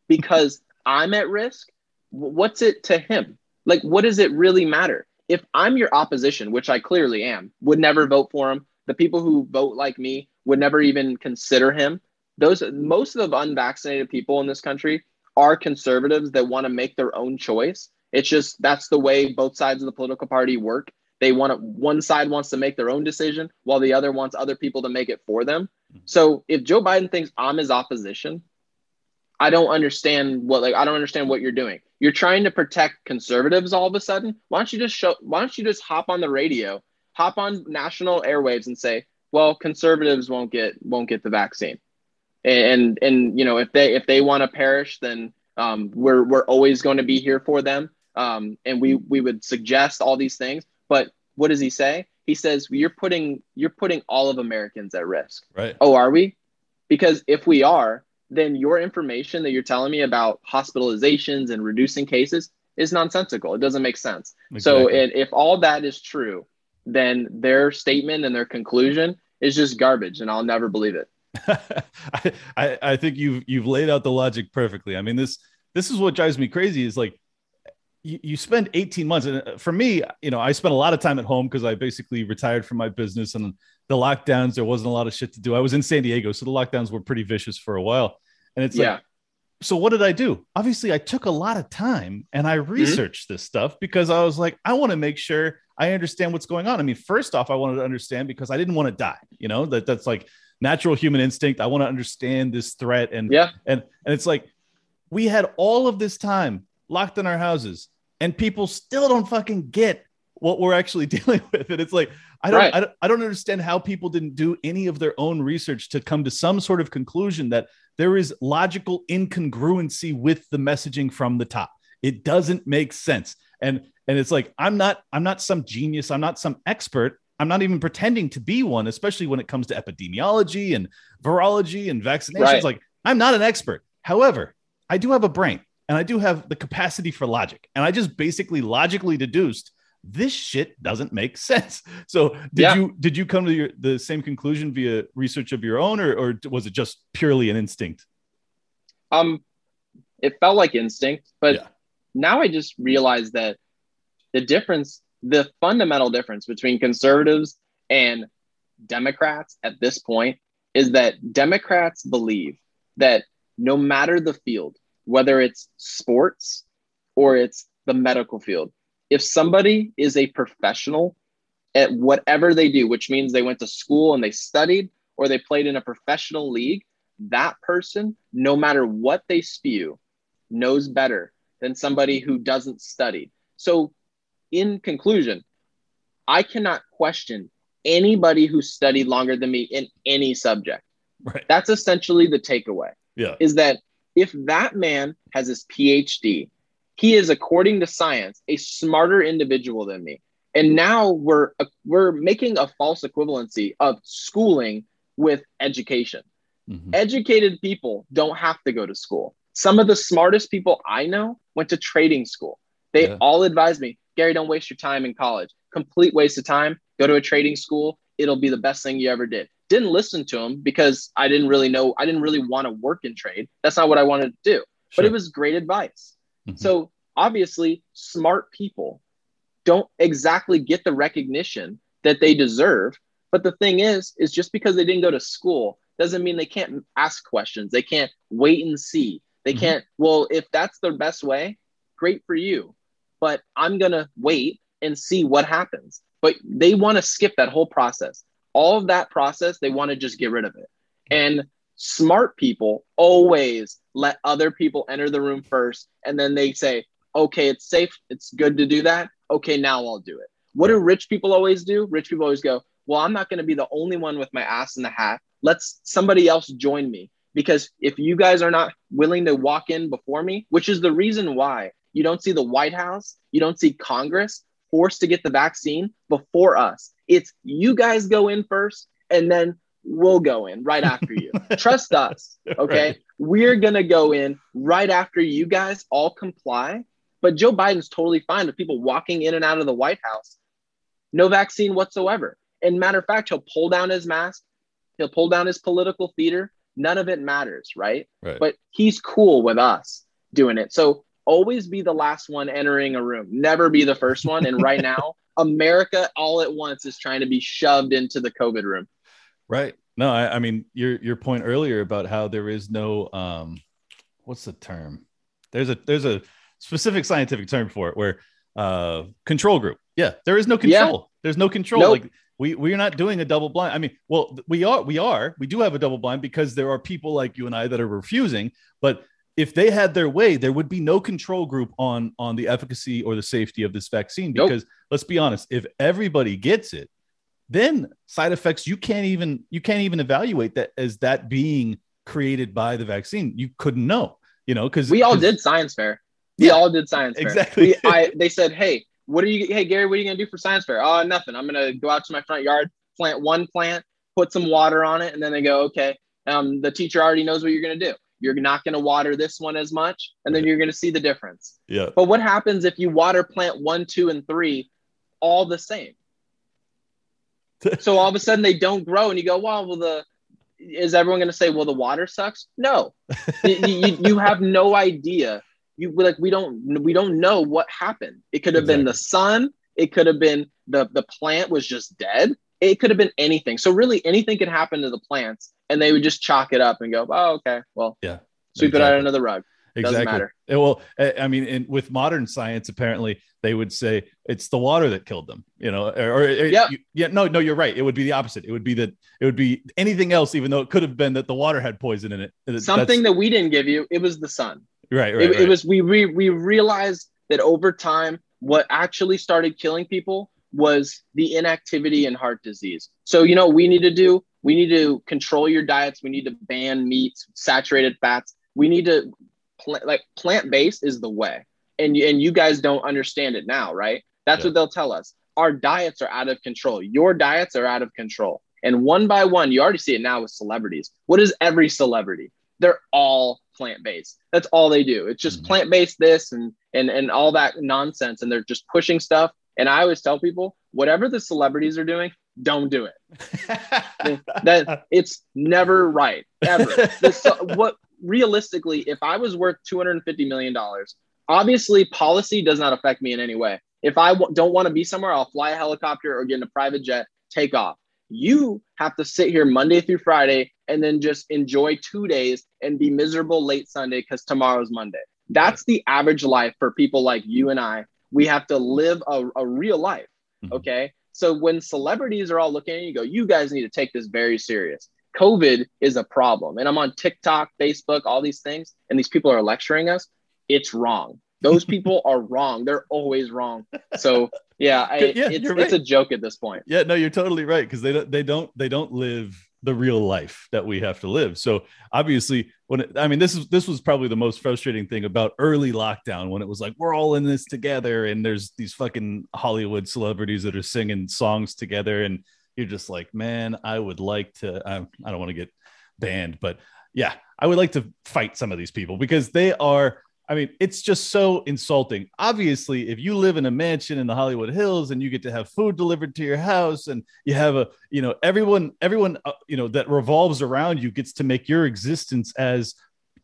because I'm at risk, what's it to him? Like, what does it really matter? If I'm your opposition, which I clearly am, would never vote for him. The people who vote like me would never even consider him. Those most of the unvaccinated people in this country are conservatives that want to make their own choice. It's just that's the way both sides of the political party work. They want to, one side wants to make their own decision while the other wants other people to make it for them. Mm-hmm. So if Joe Biden thinks I'm his opposition, I don't understand what like I don't understand what you're doing. You're trying to protect conservatives all of a sudden. Why don't you just show why don't you just hop on the radio, hop on national airwaves and say, well, conservatives won't get won't get the vaccine. And and you know, if they if they want to perish, then um, we're we're always going to be here for them. Um, and we we would suggest all these things. But what does he say? He says you're putting you're putting all of Americans at risk. Right. Oh, are we? Because if we are, then your information that you're telling me about hospitalizations and reducing cases is nonsensical. It doesn't make sense. Exactly. So, it, if all that is true, then their statement and their conclusion is just garbage, and I'll never believe it. I, I, I think you've you've laid out the logic perfectly. I mean this this is what drives me crazy is like you, you spend 18 months and uh, for me you know i spent a lot of time at home because i basically retired from my business and the lockdowns there wasn't a lot of shit to do i was in san diego so the lockdowns were pretty vicious for a while and it's yeah. like so what did i do obviously i took a lot of time and i mm-hmm. researched mm-hmm. this stuff because i was like i want to make sure i understand what's going on i mean first off i wanted to understand because i didn't want to die you know that that's like natural human instinct i want to understand this threat and yeah and and it's like we had all of this time locked in our houses and people still don't fucking get what we're actually dealing with. And it's like I don't, right. I don't i don't understand how people didn't do any of their own research to come to some sort of conclusion that there is logical incongruency with the messaging from the top. It doesn't make sense. And and it's like i'm not i'm not some genius. I'm not some expert. I'm not even pretending to be one especially when it comes to epidemiology and virology and vaccinations. Right. like i'm not an expert. However i do have a brain and I do have the capacity for logic. And I just basically logically deduced this shit doesn't make sense. So did yeah. you did you come to your, the same conclusion via research of your own, or, or was it just purely an instinct? Um, it felt like instinct, but yeah. now I just realized that the difference, the fundamental difference between conservatives and Democrats at this point is that Democrats believe that no matter the field, whether it's sports or it's the medical field. If somebody is a professional at whatever they do, which means they went to school and they studied or they played in a professional league, that person, no matter what they spew, knows better than somebody who doesn't study. So, in conclusion, I cannot question anybody who studied longer than me in any subject. Right. That's essentially the takeaway. Yeah. Is that if that man has his PhD, he is, according to science, a smarter individual than me. And now we're we're making a false equivalency of schooling with education. Mm-hmm. Educated people don't have to go to school. Some of the smartest people I know went to trading school. They yeah. all advise me, Gary, don't waste your time in college. Complete waste of time. Go to a trading school. It'll be the best thing you ever did didn't listen to him because I didn't really know, I didn't really want to work in trade. That's not what I wanted to do, sure. but it was great advice. Mm-hmm. So obviously, smart people don't exactly get the recognition that they deserve. But the thing is, is just because they didn't go to school doesn't mean they can't ask questions. They can't wait and see. They mm-hmm. can't, well, if that's the best way, great for you. But I'm going to wait and see what happens. But they want to skip that whole process all of that process, they want to just get rid of it. And smart people always let other people enter the room first. And then they say, okay, it's safe. It's good to do that. Okay, now I'll do it. What do rich people always do? Rich people always go, well, I'm not going to be the only one with my ass in the hat. Let's somebody else join me. Because if you guys are not willing to walk in before me, which is the reason why you don't see the White House, you don't see Congress forced to get the vaccine before us. It's you guys go in first and then we'll go in right after you. Trust us. Okay. Right. We're going to go in right after you guys all comply. But Joe Biden's totally fine with people walking in and out of the White House. No vaccine whatsoever. And matter of fact, he'll pull down his mask, he'll pull down his political theater. None of it matters, right? right? But he's cool with us doing it. So always be the last one entering a room, never be the first one. And right now, America all at once is trying to be shoved into the COVID room. Right. No, I, I mean your your point earlier about how there is no um what's the term? There's a there's a specific scientific term for it where uh control group. Yeah, there is no control. Yeah. There's no control. Nope. Like we we're not doing a double blind. I mean, well, we are we are we do have a double blind because there are people like you and I that are refusing, but if they had their way, there would be no control group on on the efficacy or the safety of this vaccine. Because nope. let's be honest, if everybody gets it, then side effects you can't even you can't even evaluate that as that being created by the vaccine. You couldn't know, you know, because we all did science fair. We yeah, all did science fair. Exactly. We, I, they said, "Hey, what are you? Hey, Gary, what are you gonna do for science fair? Oh, nothing. I'm gonna go out to my front yard, plant one plant, put some water on it, and then they go, okay. Um, the teacher already knows what you're gonna do. You're not going to water this one as much, and then you're going to see the difference. Yeah. But what happens if you water plant one, two, and three all the same? so all of a sudden they don't grow, and you go, well, well, the is everyone going to say, well, the water sucks? No, you, you, you, have no idea. You like we don't we don't know what happened. It could have exactly. been the sun. It could have been the the plant was just dead. It could have been anything. So really, anything could happen to the plants, and they would just chalk it up and go, oh, okay, well, yeah, sweep exactly. it out under the rug. Exactly. Doesn't matter. Eh, well, eh, I mean, in, with modern science, apparently they would say it's the water that killed them. You know, or, or eh, yeah, yeah. No, no, you're right. It would be the opposite. It would be that it would be anything else, even though it could have been that the water had poison in it. Something That's, that we didn't give you. It was the sun. Right. Right. It, right. it was we we we realized that over time, what actually started killing people was the inactivity and heart disease. So you know, we need to do. We need to control your diets. We need to ban meats, saturated fats. We need to pl- like plant based is the way, and and you guys don't understand it now, right? That's yeah. what they'll tell us. Our diets are out of control. Your diets are out of control. And one by one, you already see it now with celebrities. What is every celebrity? They're all plant based. That's all they do. It's just mm-hmm. plant based this and and and all that nonsense. And they're just pushing stuff. And I always tell people, whatever the celebrities are doing, don't do it. that it's never right ever. This, what realistically, if I was worth $250 million, obviously policy does not affect me in any way. If I w- don't want to be somewhere, I'll fly a helicopter or get in a private jet, take off. You have to sit here Monday through Friday and then just enjoy two days and be miserable late Sunday because tomorrow's Monday. That's the average life for people like you and I. We have to live a, a real life. Mm-hmm. Okay. So when celebrities are all looking at you, go, you guys need to take this very serious. COVID is a problem. And I'm on TikTok, Facebook, all these things, and these people are lecturing us. It's wrong. Those people are wrong. They're always wrong. So yeah, I, yeah it's, right. it's a joke at this point. Yeah, no, you're totally right because they don't they don't they don't live the real life that we have to live. So obviously, when it, I mean this is this was probably the most frustrating thing about early lockdown when it was like we're all in this together and there's these fucking Hollywood celebrities that are singing songs together and you're just like, man, I would like to. I, I don't want to get banned, but yeah, I would like to fight some of these people because they are. I mean, it's just so insulting. Obviously, if you live in a mansion in the Hollywood Hills and you get to have food delivered to your house and you have a, you know, everyone, everyone, uh, you know, that revolves around you gets to make your existence as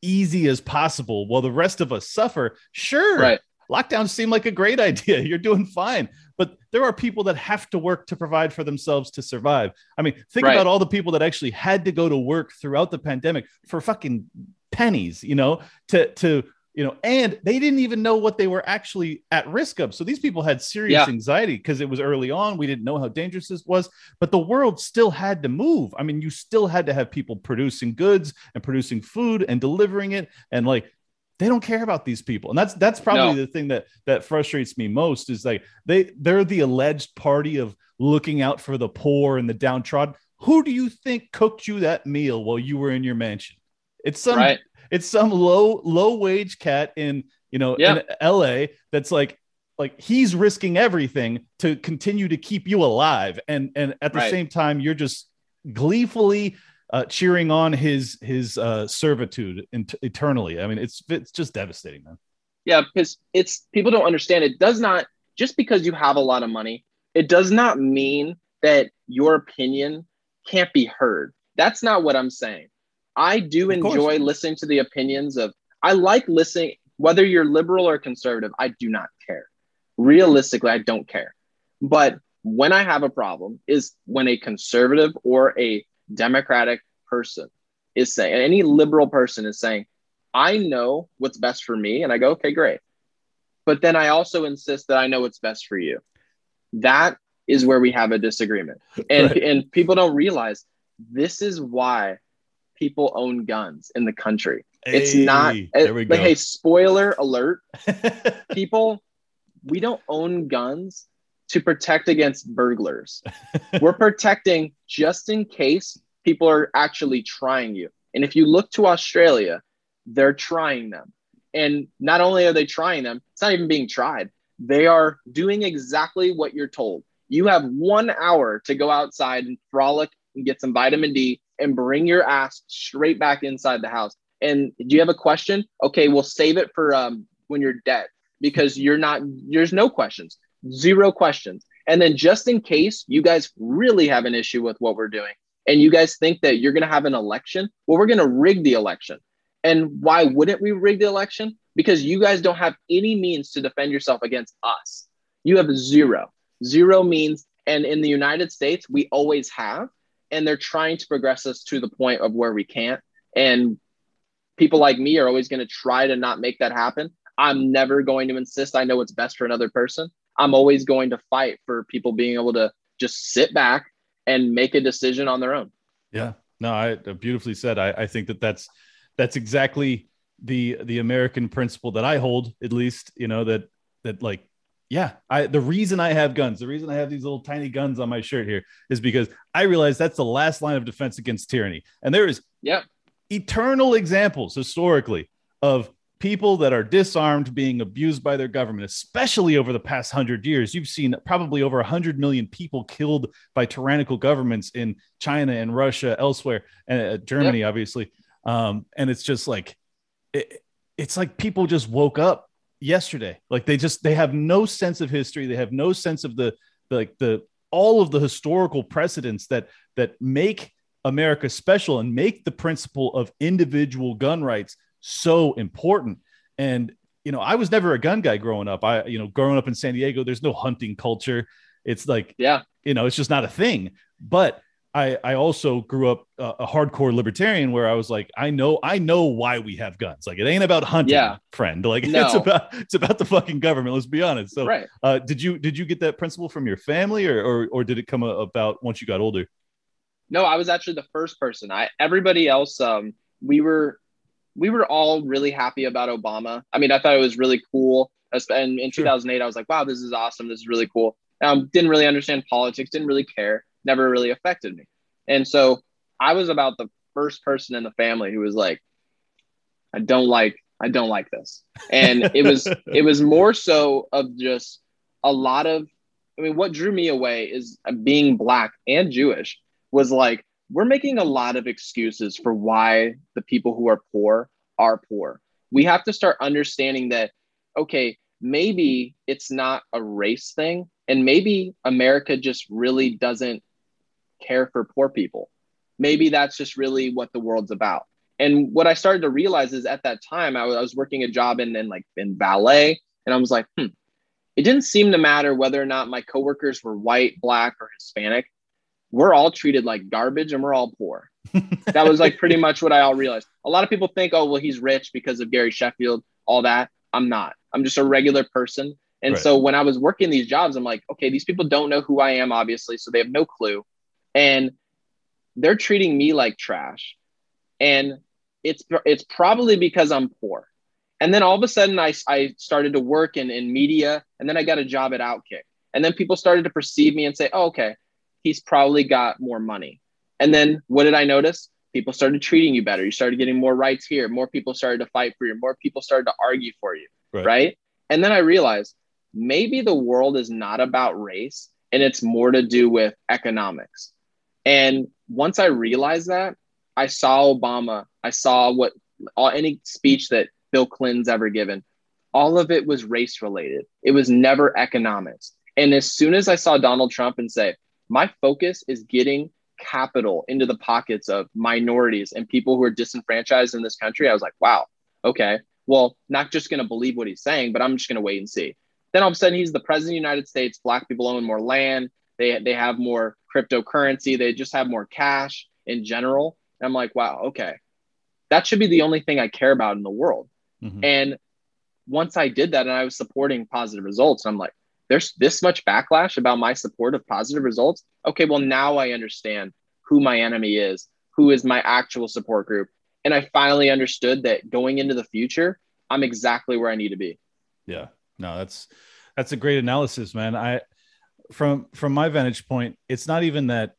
easy as possible while the rest of us suffer. Sure. Right. Lockdowns seem like a great idea. You're doing fine but there are people that have to work to provide for themselves to survive. I mean, think right. about all the people that actually had to go to work throughout the pandemic for fucking pennies, you know, to to you know, and they didn't even know what they were actually at risk of. So these people had serious yeah. anxiety because it was early on. We didn't know how dangerous this was, but the world still had to move. I mean, you still had to have people producing goods and producing food and delivering it. And like they don't care about these people and that's that's probably no. the thing that that frustrates me most is like they they're the alleged party of looking out for the poor and the downtrodden who do you think cooked you that meal while you were in your mansion it's some right. It's some low low wage cat in you know yep. in la that's like like he's risking everything to continue to keep you alive and and at the right. same time you're just gleefully uh, cheering on his his uh, servitude in, eternally. I mean, it's it's just devastating, man. Yeah, because it's people don't understand. It does not just because you have a lot of money, it does not mean that your opinion can't be heard. That's not what I'm saying. I do enjoy listening to the opinions of. I like listening, whether you're liberal or conservative. I do not care. Realistically, I don't care. But when I have a problem is when a conservative or a Democratic person is saying, any liberal person is saying, I know what's best for me. And I go, okay, great. But then I also insist that I know what's best for you. That is where we have a disagreement. And, right. and people don't realize this is why people own guns in the country. Hey, it's not, eh, there we go. hey, spoiler alert people, we don't own guns to protect against burglars. We're protecting just in case people are actually trying you. And if you look to Australia, they're trying them. And not only are they trying them, it's not even being tried. They are doing exactly what you're told. You have one hour to go outside and frolic and get some vitamin D and bring your ass straight back inside the house. And do you have a question? Okay, we'll save it for um, when you're dead because you're not, there's no questions zero questions. And then just in case you guys really have an issue with what we're doing and you guys think that you're going to have an election, well, we're going to rig the election. And why wouldn't we rig the election? Because you guys don't have any means to defend yourself against us. You have zero. Zero means, and in the United States, we always have. And they're trying to progress us to the point of where we can't. And people like me are always going to try to not make that happen. I'm never going to insist I know what's best for another person. I'm always going to fight for people being able to just sit back and make a decision on their own. Yeah, no, I uh, beautifully said. I, I think that that's that's exactly the the American principle that I hold, at least. You know that that like yeah, I the reason I have guns, the reason I have these little tiny guns on my shirt here is because I realize that's the last line of defense against tyranny. And there is yeah eternal examples historically of people that are disarmed being abused by their government, especially over the past hundred years. You've seen probably over 100 million people killed by tyrannical governments in China and Russia, elsewhere, and uh, Germany, yep. obviously. Um, and it's just like, it, it's like people just woke up yesterday. Like they just, they have no sense of history. They have no sense of the, like the, all of the historical precedents that, that make America special and make the principle of individual gun rights so important. And you know, I was never a gun guy growing up. I, you know, growing up in San Diego, there's no hunting culture. It's like, yeah, you know, it's just not a thing. But I, I also grew up a, a hardcore libertarian where I was like, I know, I know why we have guns. Like, it ain't about hunting, yeah. friend. Like, no. it's about it's about the fucking government. Let's be honest. So, right. uh, did you did you get that principle from your family, or or, or did it come about once you got older? No, I was actually the first person. I everybody else, um, we were we were all really happy about Obama. I mean, I thought it was really cool. And in 2008, I was like, wow, this is awesome. This is really cool. Um, didn't really understand politics, didn't really care, never really affected me. And so I was about the first person in the family who was like, I don't like, I don't like this. And it was, it was more so of just a lot of, I mean, what drew me away is being black and Jewish was like, we're making a lot of excuses for why the people who are poor are poor. We have to start understanding that, okay, maybe it's not a race thing, and maybe America just really doesn't care for poor people. Maybe that's just really what the world's about. And what I started to realize is at that time, I was, working a job in, in like in ballet, and I was like, hmm, it didn't seem to matter whether or not my coworkers were white, black, or Hispanic we're all treated like garbage and we're all poor. that was like pretty much what I all realized. A lot of people think, oh, well, he's rich because of Gary Sheffield, all that. I'm not. I'm just a regular person. And right. so when I was working these jobs, I'm like, okay, these people don't know who I am, obviously. So they have no clue. And they're treating me like trash. And it's it's probably because I'm poor. And then all of a sudden I, I started to work in, in media and then I got a job at Outkick. And then people started to perceive me and say, oh, okay, he's probably got more money. And then what did I notice? People started treating you better. You started getting more rights here. More people started to fight for you. More people started to argue for you. Right. right? And then I realized maybe the world is not about race and it's more to do with economics. And once I realized that, I saw Obama, I saw what all, any speech that Bill Clinton's ever given, all of it was race related. It was never economics. And as soon as I saw Donald Trump and say, my focus is getting capital into the pockets of minorities and people who are disenfranchised in this country. I was like, wow, okay, well, not just going to believe what he's saying, but I'm just going to wait and see. Then all of a sudden, he's the president of the United States. Black people own more land. They, they have more cryptocurrency. They just have more cash in general. And I'm like, wow, okay, that should be the only thing I care about in the world. Mm-hmm. And once I did that and I was supporting positive results, I'm like, there's this much backlash about my support of positive results. Okay, well, now I understand who my enemy is, who is my actual support group. And I finally understood that going into the future, I'm exactly where I need to be. Yeah. No, that's that's a great analysis, man. I from from my vantage point, it's not even that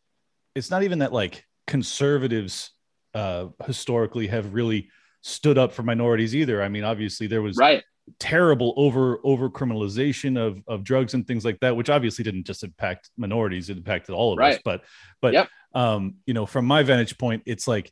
it's not even that like conservatives uh historically have really stood up for minorities either. I mean, obviously there was right terrible over over criminalization of of drugs and things like that which obviously didn't just impact minorities it impacted all of right. us but but yep. um you know from my vantage point it's like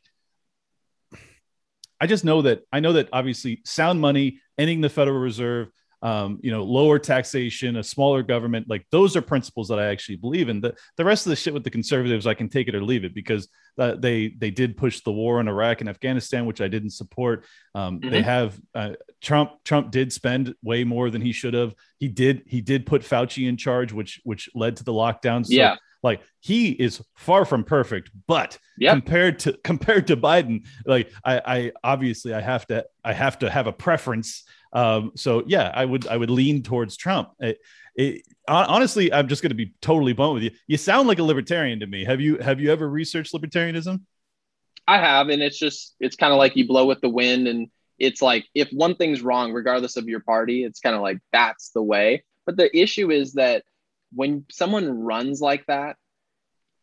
i just know that i know that obviously sound money ending the federal reserve um, you know, lower taxation, a smaller government. Like those are principles that I actually believe in. The the rest of the shit with the conservatives, I can take it or leave it because uh, they they did push the war in Iraq and Afghanistan, which I didn't support. Um, mm-hmm. They have uh, Trump. Trump did spend way more than he should have. He did he did put Fauci in charge, which which led to the lockdowns. So, yeah. Like he is far from perfect, but yep. compared to compared to Biden, like I, I obviously I have to I have to have a preference um, so yeah, I would I would lean towards Trump. It, it, honestly, I'm just going to be totally blunt with you. You sound like a libertarian to me. Have you have you ever researched libertarianism? I have, and it's just it's kind of like you blow with the wind, and it's like if one thing's wrong, regardless of your party, it's kind of like that's the way. But the issue is that when someone runs like that,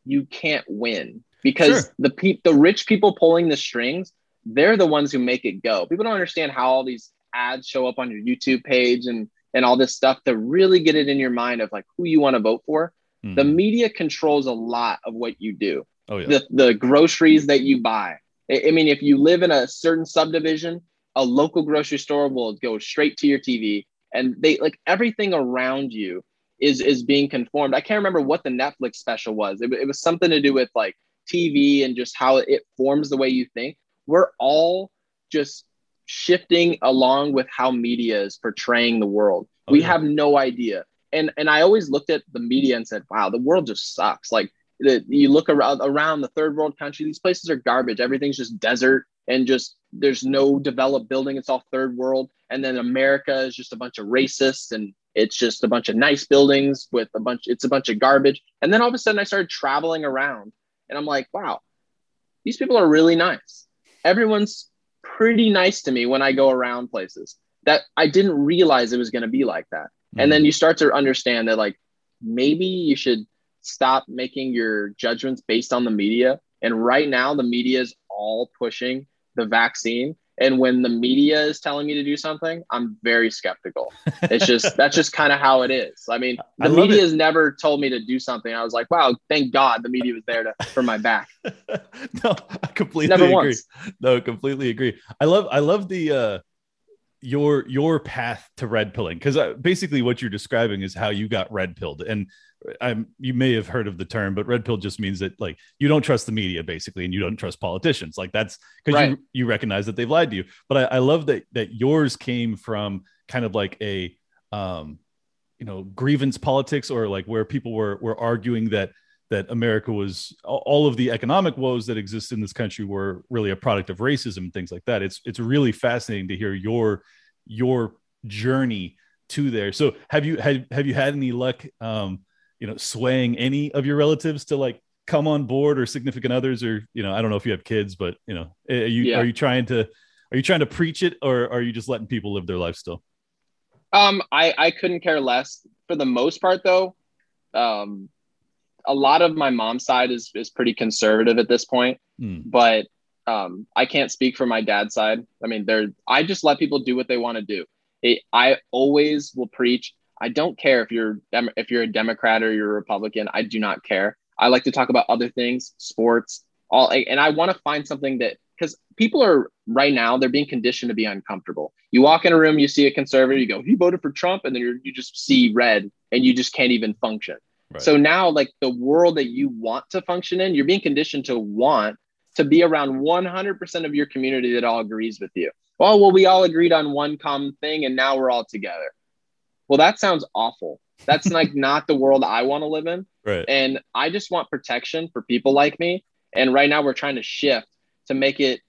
you can't win because sure. the pe- the rich people pulling the strings, they're the ones who make it go. People don't understand how all these ads show up on your YouTube page and and all this stuff to really get it in your mind of like who you want to vote for. Mm. The media controls a lot of what you do. Oh, yeah. The the groceries that you buy. I, I mean, if you live in a certain subdivision, a local grocery store will go straight to your TV, and they like everything around you is is being conformed. I can't remember what the Netflix special was. It, it was something to do with like TV and just how it forms the way you think. We're all just shifting along with how media is portraying the world. Okay. We have no idea. And and I always looked at the media and said, "Wow, the world just sucks." Like the, you look around around the third world country, these places are garbage. Everything's just desert and just there's no developed building. It's all third world. And then America is just a bunch of racists and it's just a bunch of nice buildings with a bunch it's a bunch of garbage. And then all of a sudden I started traveling around and I'm like, "Wow, these people are really nice. Everyone's pretty nice to me when I go around places that I didn't realize it was going to be like that. Mm-hmm. And then mm-hmm. you start to understand that like maybe you should stop making your judgments based on the media. And right now the media is all pushing the vaccine and when the media is telling me to do something i'm very skeptical. It's just that's just kind of how it is. I mean the I media has never told me to do something. I was like wow thank god the media was there to for my back. No i completely never agree. Once. no completely agree. I love i love the uh your your path to red pilling because uh, basically what you're describing is how you got red pilled and I'm you may have heard of the term, but red pill just means that like you don't trust the media basically, and you don't trust politicians. Like that's because right. you you recognize that they've lied to you. But I, I love that that yours came from kind of like a um you know grievance politics or like where people were were arguing that that America was all of the economic woes that exist in this country were really a product of racism and things like that. It's it's really fascinating to hear your your journey to there. So have you had have you had any luck um you know swaying any of your relatives to like come on board or significant others or you know i don't know if you have kids but you know are you yeah. are you trying to are you trying to preach it or are you just letting people live their life still um i i couldn't care less for the most part though um a lot of my mom's side is is pretty conservative at this point mm. but um i can't speak for my dad's side i mean they're i just let people do what they want to do it, i always will preach I don't care if you're if you're a Democrat or you're a Republican. I do not care. I like to talk about other things, sports, all, and I want to find something that because people are right now they're being conditioned to be uncomfortable. You walk in a room, you see a conservative, you go, "He voted for Trump," and then you you just see red, and you just can't even function. Right. So now, like the world that you want to function in, you're being conditioned to want to be around 100% of your community that all agrees with you. Well, well, we all agreed on one common thing, and now we're all together well, that sounds awful. That's like not the world I want to live in. Right. And I just want protection for people like me. And right now we're trying to shift to make it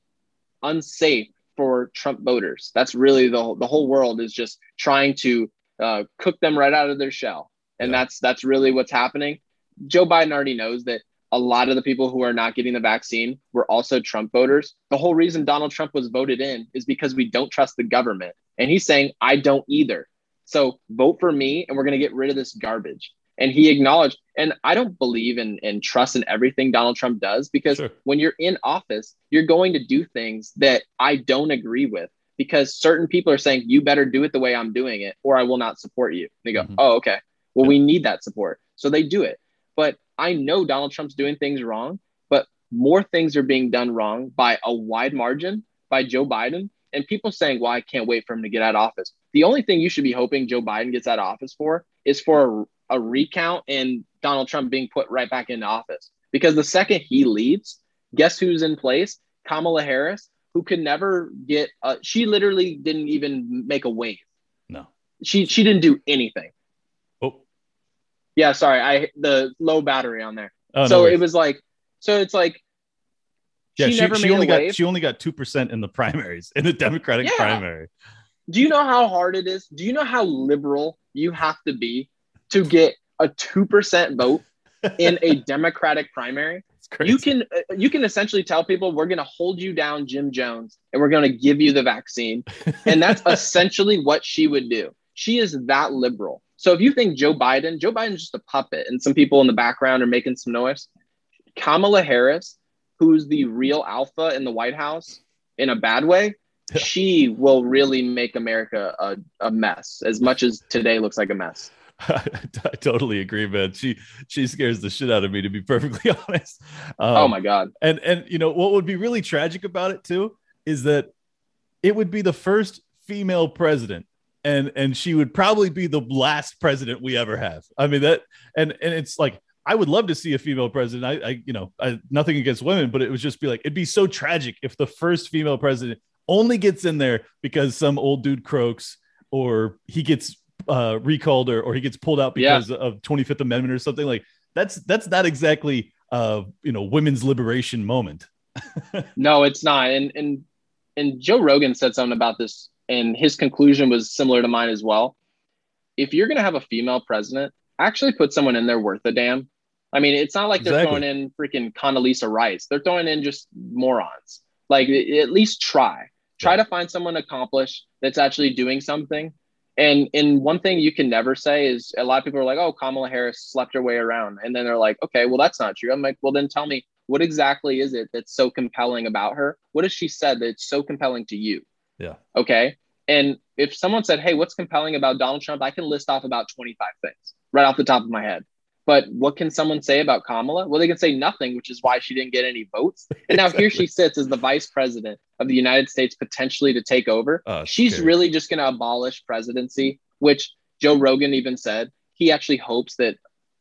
unsafe for Trump voters. That's really the the whole world is just trying to uh, cook them right out of their shell, and yeah. that's that's really what's happening. Joe Biden already knows that a lot of the people who are not getting the vaccine were also Trump voters. The whole reason Donald Trump was voted in is because we don't trust the government, and he's saying I don't either. So vote for me and we're going to get rid of this garbage. And he acknowledged, and I don't believe in, in trust in everything Donald Trump does because sure. when you're in office, you're going to do things that I don't agree with because certain people are saying, you better do it the way I'm doing it or I will not support you. And They go, mm-hmm. oh, okay. Well, we need that support. So they do it. But I know Donald Trump's doing things wrong, but more things are being done wrong by a wide margin by Joe Biden and people saying, "Well, I can't wait for him to get out of office." The only thing you should be hoping Joe Biden gets out of office for is for a, a recount and Donald Trump being put right back into office. Because the second he leaves, guess who's in place? Kamala Harris, who could never get. A, she literally didn't even make a wave. No, she she didn't do anything. Yeah. Sorry, I the low battery on there. oh so no it was like, so it's like. yeah, she, she, she only got wave. she only got two percent in the primaries in the Democratic Yeah. primary. Do you know how hard it is? Do you know how liberal you have to be to get a two percent vote in a Democratic primary? You can uh, you can essentially tell people we're going to hold you down, Jim Jones, and we're going to give you the vaccine, and that's essentially what she would do. She is that liberal. So if you think Joe Biden, Joe Biden's just a puppet, and some people in the background are making some noise. Kamala Harris, who's the real alpha in the White House in a bad way, Yeah. she will really make America a, a mess. As much as today looks like a mess. I totally agree, man. She she scares the shit out of me, to be perfectly honest. Um, oh my god. And and you know what would be really tragic about it too is that it would be the first female president, and and she would probably be the last president we ever have. I mean that, and and it's like I would love to see a female president. I, I you know I, nothing against women, but it would just be like it'd be so tragic if the first female president only gets in there because some old dude croaks or he gets uh, recalled or, or he gets pulled out Yeah. because of 25th Amendment or something like that's that's not exactly uh you know women's liberation moment. No, it's not. And and and Joe Rogan said something about this, and his conclusion was similar to mine as well. If you're gonna have a female president, actually put someone in there worth a damn. I mean, it's not like they're throwing in freaking Condoleezza Rice. They're throwing in just morons. Like at least try. Try to find someone accomplished that's actually doing something. And and one thing you can never say is a lot of people are like, oh, Kamala Harris slept her way around. And then they're like, okay, well, that's not true. I'm like, well, then tell me what exactly is it that's so compelling about her? What has she said that's so compelling to you? Yeah. Okay. And if someone said, hey, what's compelling about Donald Trump? I can list off about 25 things right off the top of my head. But what can someone say about Kamala? Well, they can say nothing, which is why she didn't get any votes. And now here she sits as the vice president of the United States, potentially to take over. Oh, it's She's scary. really just going to abolish presidency, which Joe Rogan even said he actually hopes that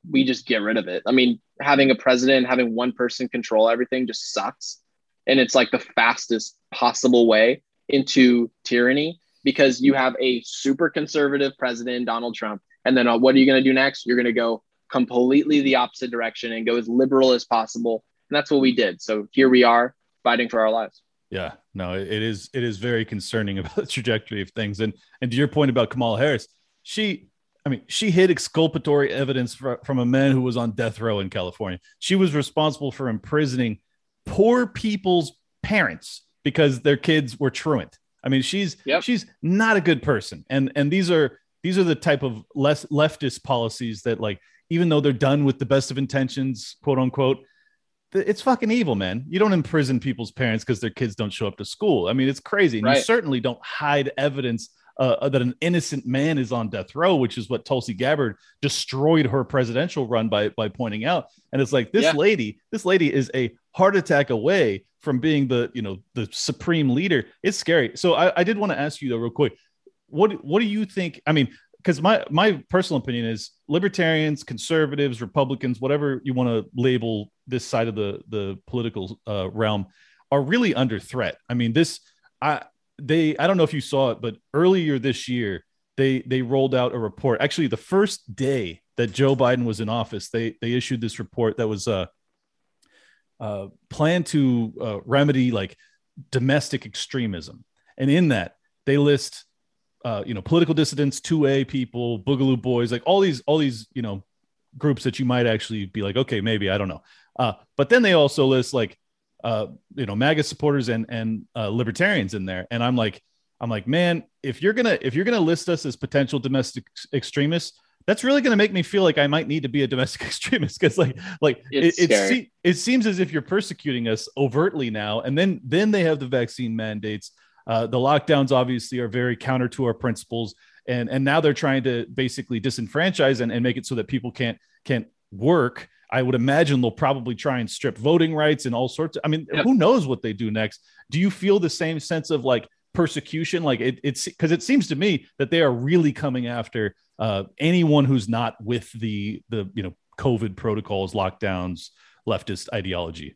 we just get rid of it. I mean, having a president, having one person control everything just sucks. And it's like the fastest possible way into tyranny because you have a super conservative president, Donald Trump. And then uh, what are you going to do next? You're going to go completely the opposite direction and go as liberal as possible. And that's what we did. So here we are fighting for our lives. Yeah, no, it is it is very concerning about the trajectory of things. And and to your point about Kamala Harris, she, I mean, she hid exculpatory evidence fr- from a man who was on death row in California. She was responsible for imprisoning poor people's parents because their kids were truant. I mean, she's Yep. she's not a good person. And and these are these are the type of less leftist policies that like even though they're done with the best of intentions, quote unquote, it's fucking evil, man. You don't imprison people's parents because their kids don't show up to school. I mean, it's crazy. And you certainly don't hide evidence uh, that an innocent man is on death row, which is what Tulsi Gabbard destroyed her presidential run by by pointing out. And it's like this Yeah. lady, this lady is a heart attack away from being the you know the supreme leader. It's scary. So I, I did want to ask you though, real quick, what what do you think? I mean, because my my personal opinion is libertarians, conservatives, Republicans, whatever you want to label this side of the the political uh, realm, are really under threat. I mean, this I they I don't know if you saw it, but earlier this year they they rolled out a report. Actually, the first day that Joe Biden was in office, they they issued this report that was uh uh plan to uh, remedy like domestic extremism, and in that they list uh, you know, political dissidents, 2A people, Boogaloo Boys, like all these, all these, you know, groups that you might actually be like, okay, maybe I don't know. Uh, but then they also list like, uh, you know, MAGA supporters and and uh, libertarians in there, and I'm like, I'm like, man, if you're gonna if you're gonna list us as potential domestic ex- extremists, that's really gonna make me feel like I might need to be a domestic extremist because like like It's it, it, se- it seems as if you're persecuting us overtly now, and then then they have the vaccine mandates. Uh, the lockdowns obviously are very counter to our principles, and and now they're trying to basically disenfranchise and, and make it so that people can't can't work. I would imagine they'll probably try and strip voting rights and all sorts. Of, I mean, Yep. who knows what they do next? Do you feel the same sense of like persecution? Like it, it's because it seems to me that they are really coming after uh, anyone who's not with the the you know COVID protocols, lockdowns, leftist ideology.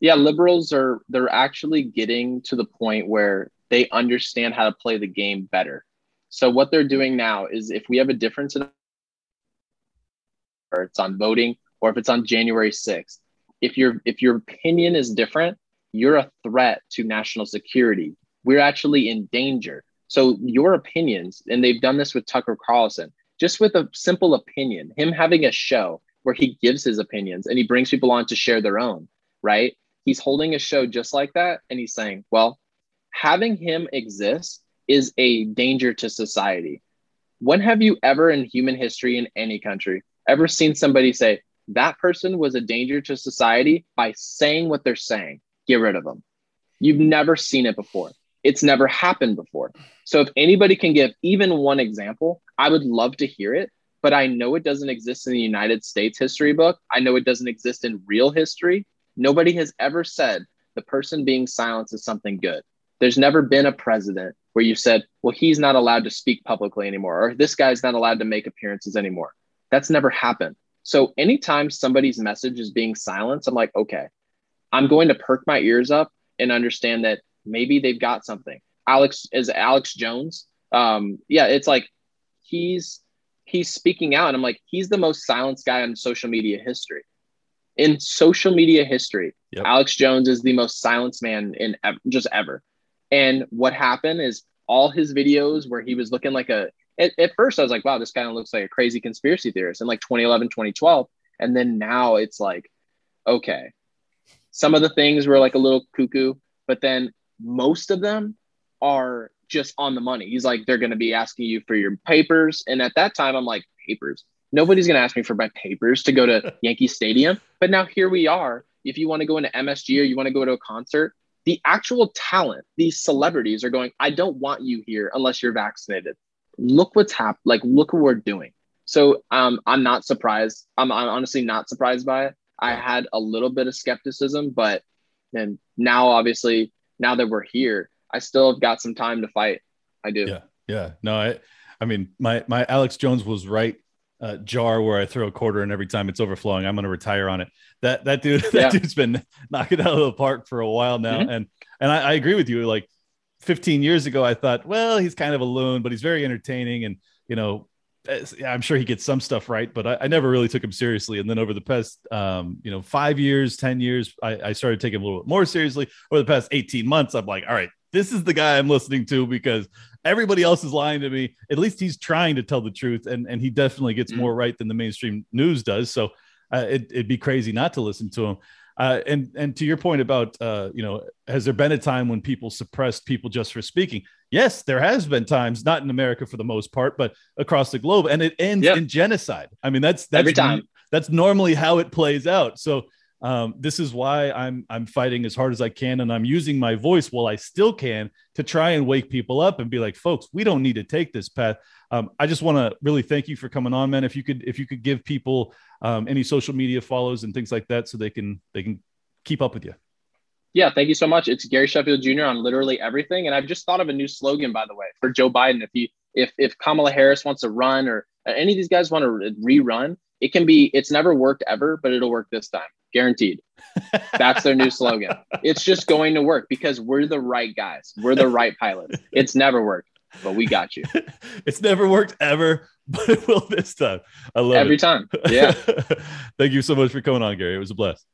Yeah, liberals are they're actually getting to the point where they understand how to play the game better. So what they're doing now is if we have a difference in or it's on voting or if it's on January 6th, if your if your opinion is different, you're a threat to national security. We're actually in danger. So your opinions, and they've done this with Tucker Carlson, just with a simple opinion, him having a show where he gives his opinions and he brings people on to share their own, right? He's holding a show just like that. And he's saying, well, having him exist is a danger to society. When have you ever in human history in any country ever seen somebody say, that person was a danger to society by saying what they're saying? Get rid of them. You've never seen it before. It's never happened before. So if anybody can give even one example, I would love to hear it. But I know it doesn't exist in the United States history book. I know it doesn't exist in real history. Nobody has ever said the person being silenced is something good. There's never been a president where you said, well, he's not allowed to speak publicly anymore, or this guy's not allowed to make appearances anymore. That's never happened. So anytime somebody's message is being silenced, I'm like, okay, I'm going to perk my ears up and understand that maybe they've got something. Alex is Alex Jones. Um, yeah, it's like he's he's speaking out, and I'm like, he's the most silenced guy in social media history. In social media history, yep. Alex Jones is the most silenced man in ever, just ever. And what happened is all his videos where he was looking like a at, at first I was like, wow, this kind of looks like a crazy conspiracy theorist in like 2011, 2012. And then now it's like, okay, some of the things were like a little cuckoo, but then most of them are just on the money. He's like, they're going to be asking you for your papers. And at that time, I'm like, papers. Nobody's going to ask me for my papers to go to Yankee Stadium. But now here we are. If you want to go into MSG or you want to go to a concert, the actual talent, these celebrities are going, I don't want you here unless you're vaccinated. Look what's happened. Like, look what we're doing. So um, I'm not surprised. I'm, I'm honestly not surprised by it. I had a little bit of skepticism, but and now obviously now that we're here, I still have got some time to fight. I do. Yeah. Yeah. No, I I mean my my Alex Jones was right uh, jar where I throw a quarter and every time it's overflowing, I'm going to retire on it. That that dude, that yeah. dude's been knocking out of the park for a while now, mm-hmm. and and I, I, agree with you. Like 15 years ago, I thought, well, he's kind of a loon, but he's very entertaining, and you know, I'm sure he gets some stuff right, but I, I, never really took him seriously. And then over the past, um, you know, five years, 10 years, I, I, started taking him a little bit more seriously. Over the past 18 months, I'm like, all right, this is the guy I'm listening to because everybody else is lying to me. At least he's trying to tell the truth. And, and he definitely gets mm-hmm. more right than the mainstream news does. So uh, it, it'd be crazy not to listen to him. Uh, and and to your point about uh, you know, has there been a time when people suppressed people just for speaking? Yes, there has been times, not in America for the most part, but across the globe, and it ends yep. in genocide. I mean, that's that's every time. That's normally how it plays out. So um, this is why I'm I'm fighting as hard as I can, and I'm using my voice while I still can to try and wake people up and be like, folks, we don't need to take this path. Um, I just want to really thank you for coming on, man. If you could if you could give people um, any social media follows and things like that, so they can they can keep up with you. Yeah, thank you so much. It's Gary Sheffield Jr. on literally everything, and I've just thought of a new slogan, by the way, for Joe Biden. If he if if Kamala Harris wants to run or any of these guys want to rerun, it can be. It's never worked ever, but it'll work this time, guaranteed. That's their new slogan. It's just going to work because we're the right guys. We're the right pilots. It's never worked, but we got you. it's never worked ever, but it will this time. I love every it. time. Yeah. Thank you so much for coming on, Gary. It was a blast.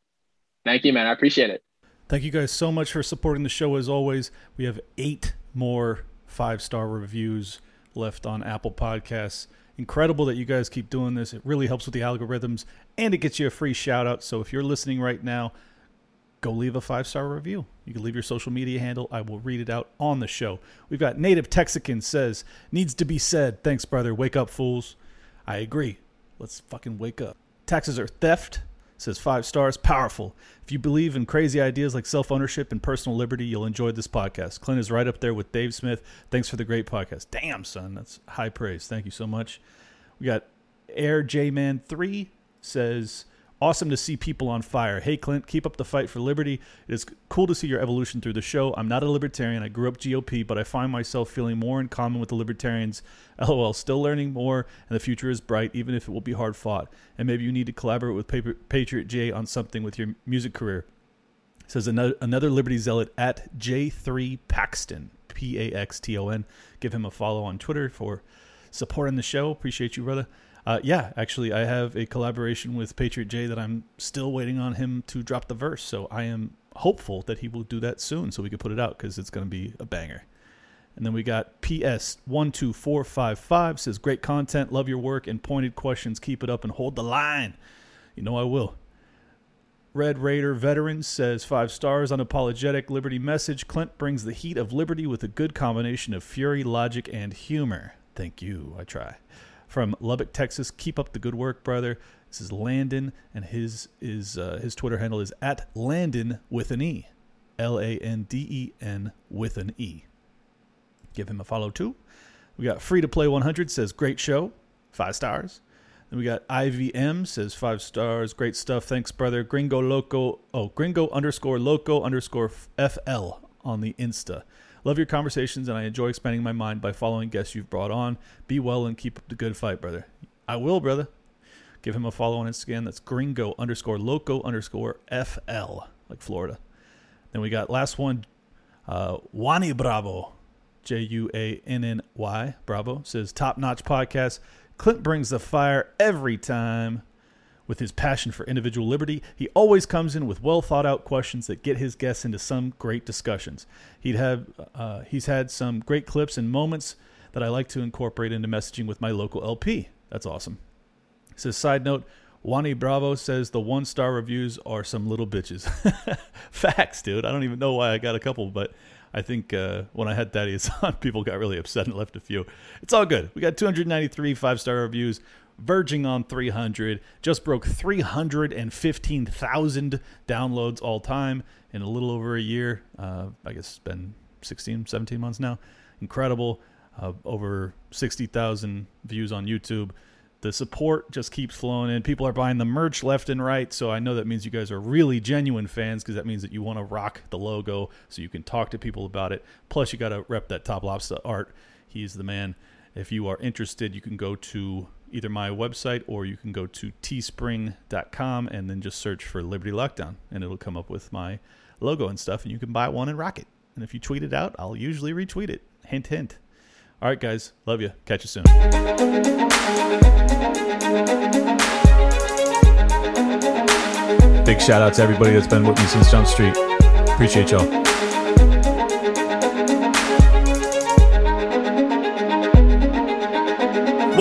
Thank you, man. I appreciate it. Thank you guys so much for supporting the show as always. We have eight more five star reviews left on Apple Podcasts. Incredible that you guys keep doing this. It really helps with the algorithms and it gets you a free shout out. So if you're listening right now, go leave a five star review. You can leave your social media handle. I will read it out on the show. We've got Native Texican says, needs to be said. Thanks, brother. Wake up, fools. I agree. Let's fucking wake up. Taxes are theft says five stars, powerful. If you believe in crazy ideas like self ownership and personal liberty, you'll enjoy this podcast. Clint is right up there with Dave Smith. Thanks for the great podcast. Damn, son, that's high praise. Thank you so much. We got Air J Man 3 says, Awesome to see people on fire. Hey, Clint, keep up the fight for liberty. It is cool to see your evolution through the show. I'm not a libertarian. I grew up GOP, but I find myself feeling more in common with the libertarians. LOL, still learning more, and the future is bright, even if it will be hard fought. And maybe you need to collaborate with Patriot J on something with your music career. Says another, another Liberty Zealot at J3 Paxton, P A X T O N. Give him a follow on Twitter for supporting the show. Appreciate you, brother. Uh, yeah, actually, I have a collaboration with Patriot J that I'm still waiting on him to drop the verse. So I am hopeful that he will do that soon so we can put it out because it's going to be a banger. And then we got PS one two four five five says great content, love your work and pointed questions. Keep it up and hold the line. You know I will. Red Raider Veteran says five stars, unapologetic liberty message. Clint brings the heat of liberty with a good combination of fury, logic, and humor. Thank you. I try from Lubbock, Texas. Keep up the good work, brother. This is Landen, and his is uh, his Twitter handle is at Landen with an E, L A N D E N with an E. Give him a follow too. We got free to play 100 says great show, five stars. Then we got IVM says five stars, great stuff. Thanks, brother. Gringo Loco, oh Gringo underscore Loco underscore FL on the Insta. Love your conversations, and I enjoy expanding my mind by following guests you've brought on. Be well and keep up the good fight, brother. I will, brother. Give him a follow on Instagram. That's gringo underscore loco underscore FL, like Florida. Then we got last one, uh, Juanny Bravo, J U A N N Y, Bravo, says top notch podcast. Clint brings the fire every time. With his passion for individual liberty, he always comes in with well thought out questions that get his guests into some great discussions. He'd have, uh, he's had some great clips and moments that I like to incorporate into messaging with my local LP. That's awesome. Says, side note, Juanny Bravo says the one star reviews are some little bitches. Facts, dude. I don't even know why I got a couple, but I think uh, when I had Thaddeus on, people got really upset and left a few. It's all good. We got 293 five star reviews verging on 300. Just broke 315,000 downloads all time in a little over a year. Uh, I guess it's been 16, 17 months now. Incredible. Uh, over 60,000 views on YouTube. The support just keeps flowing in. People are buying the merch left and right. So I know that means you guys are really genuine fans because that means that you want to rock the logo so you can talk to people about it. Plus, you got to rep that Top Lobster art. He's the man. If you are interested, you can go to either my website or you can go to teespring.com and then just search for Liberty Lockdown and it'll come up with my logo and stuff and you can buy one and rock it. And if you tweet it out, I'll usually retweet it. Hint, hint. All right, guys. Love you. Catch you soon. Big shout out to everybody that's been with me since Jump Street. Appreciate y'all.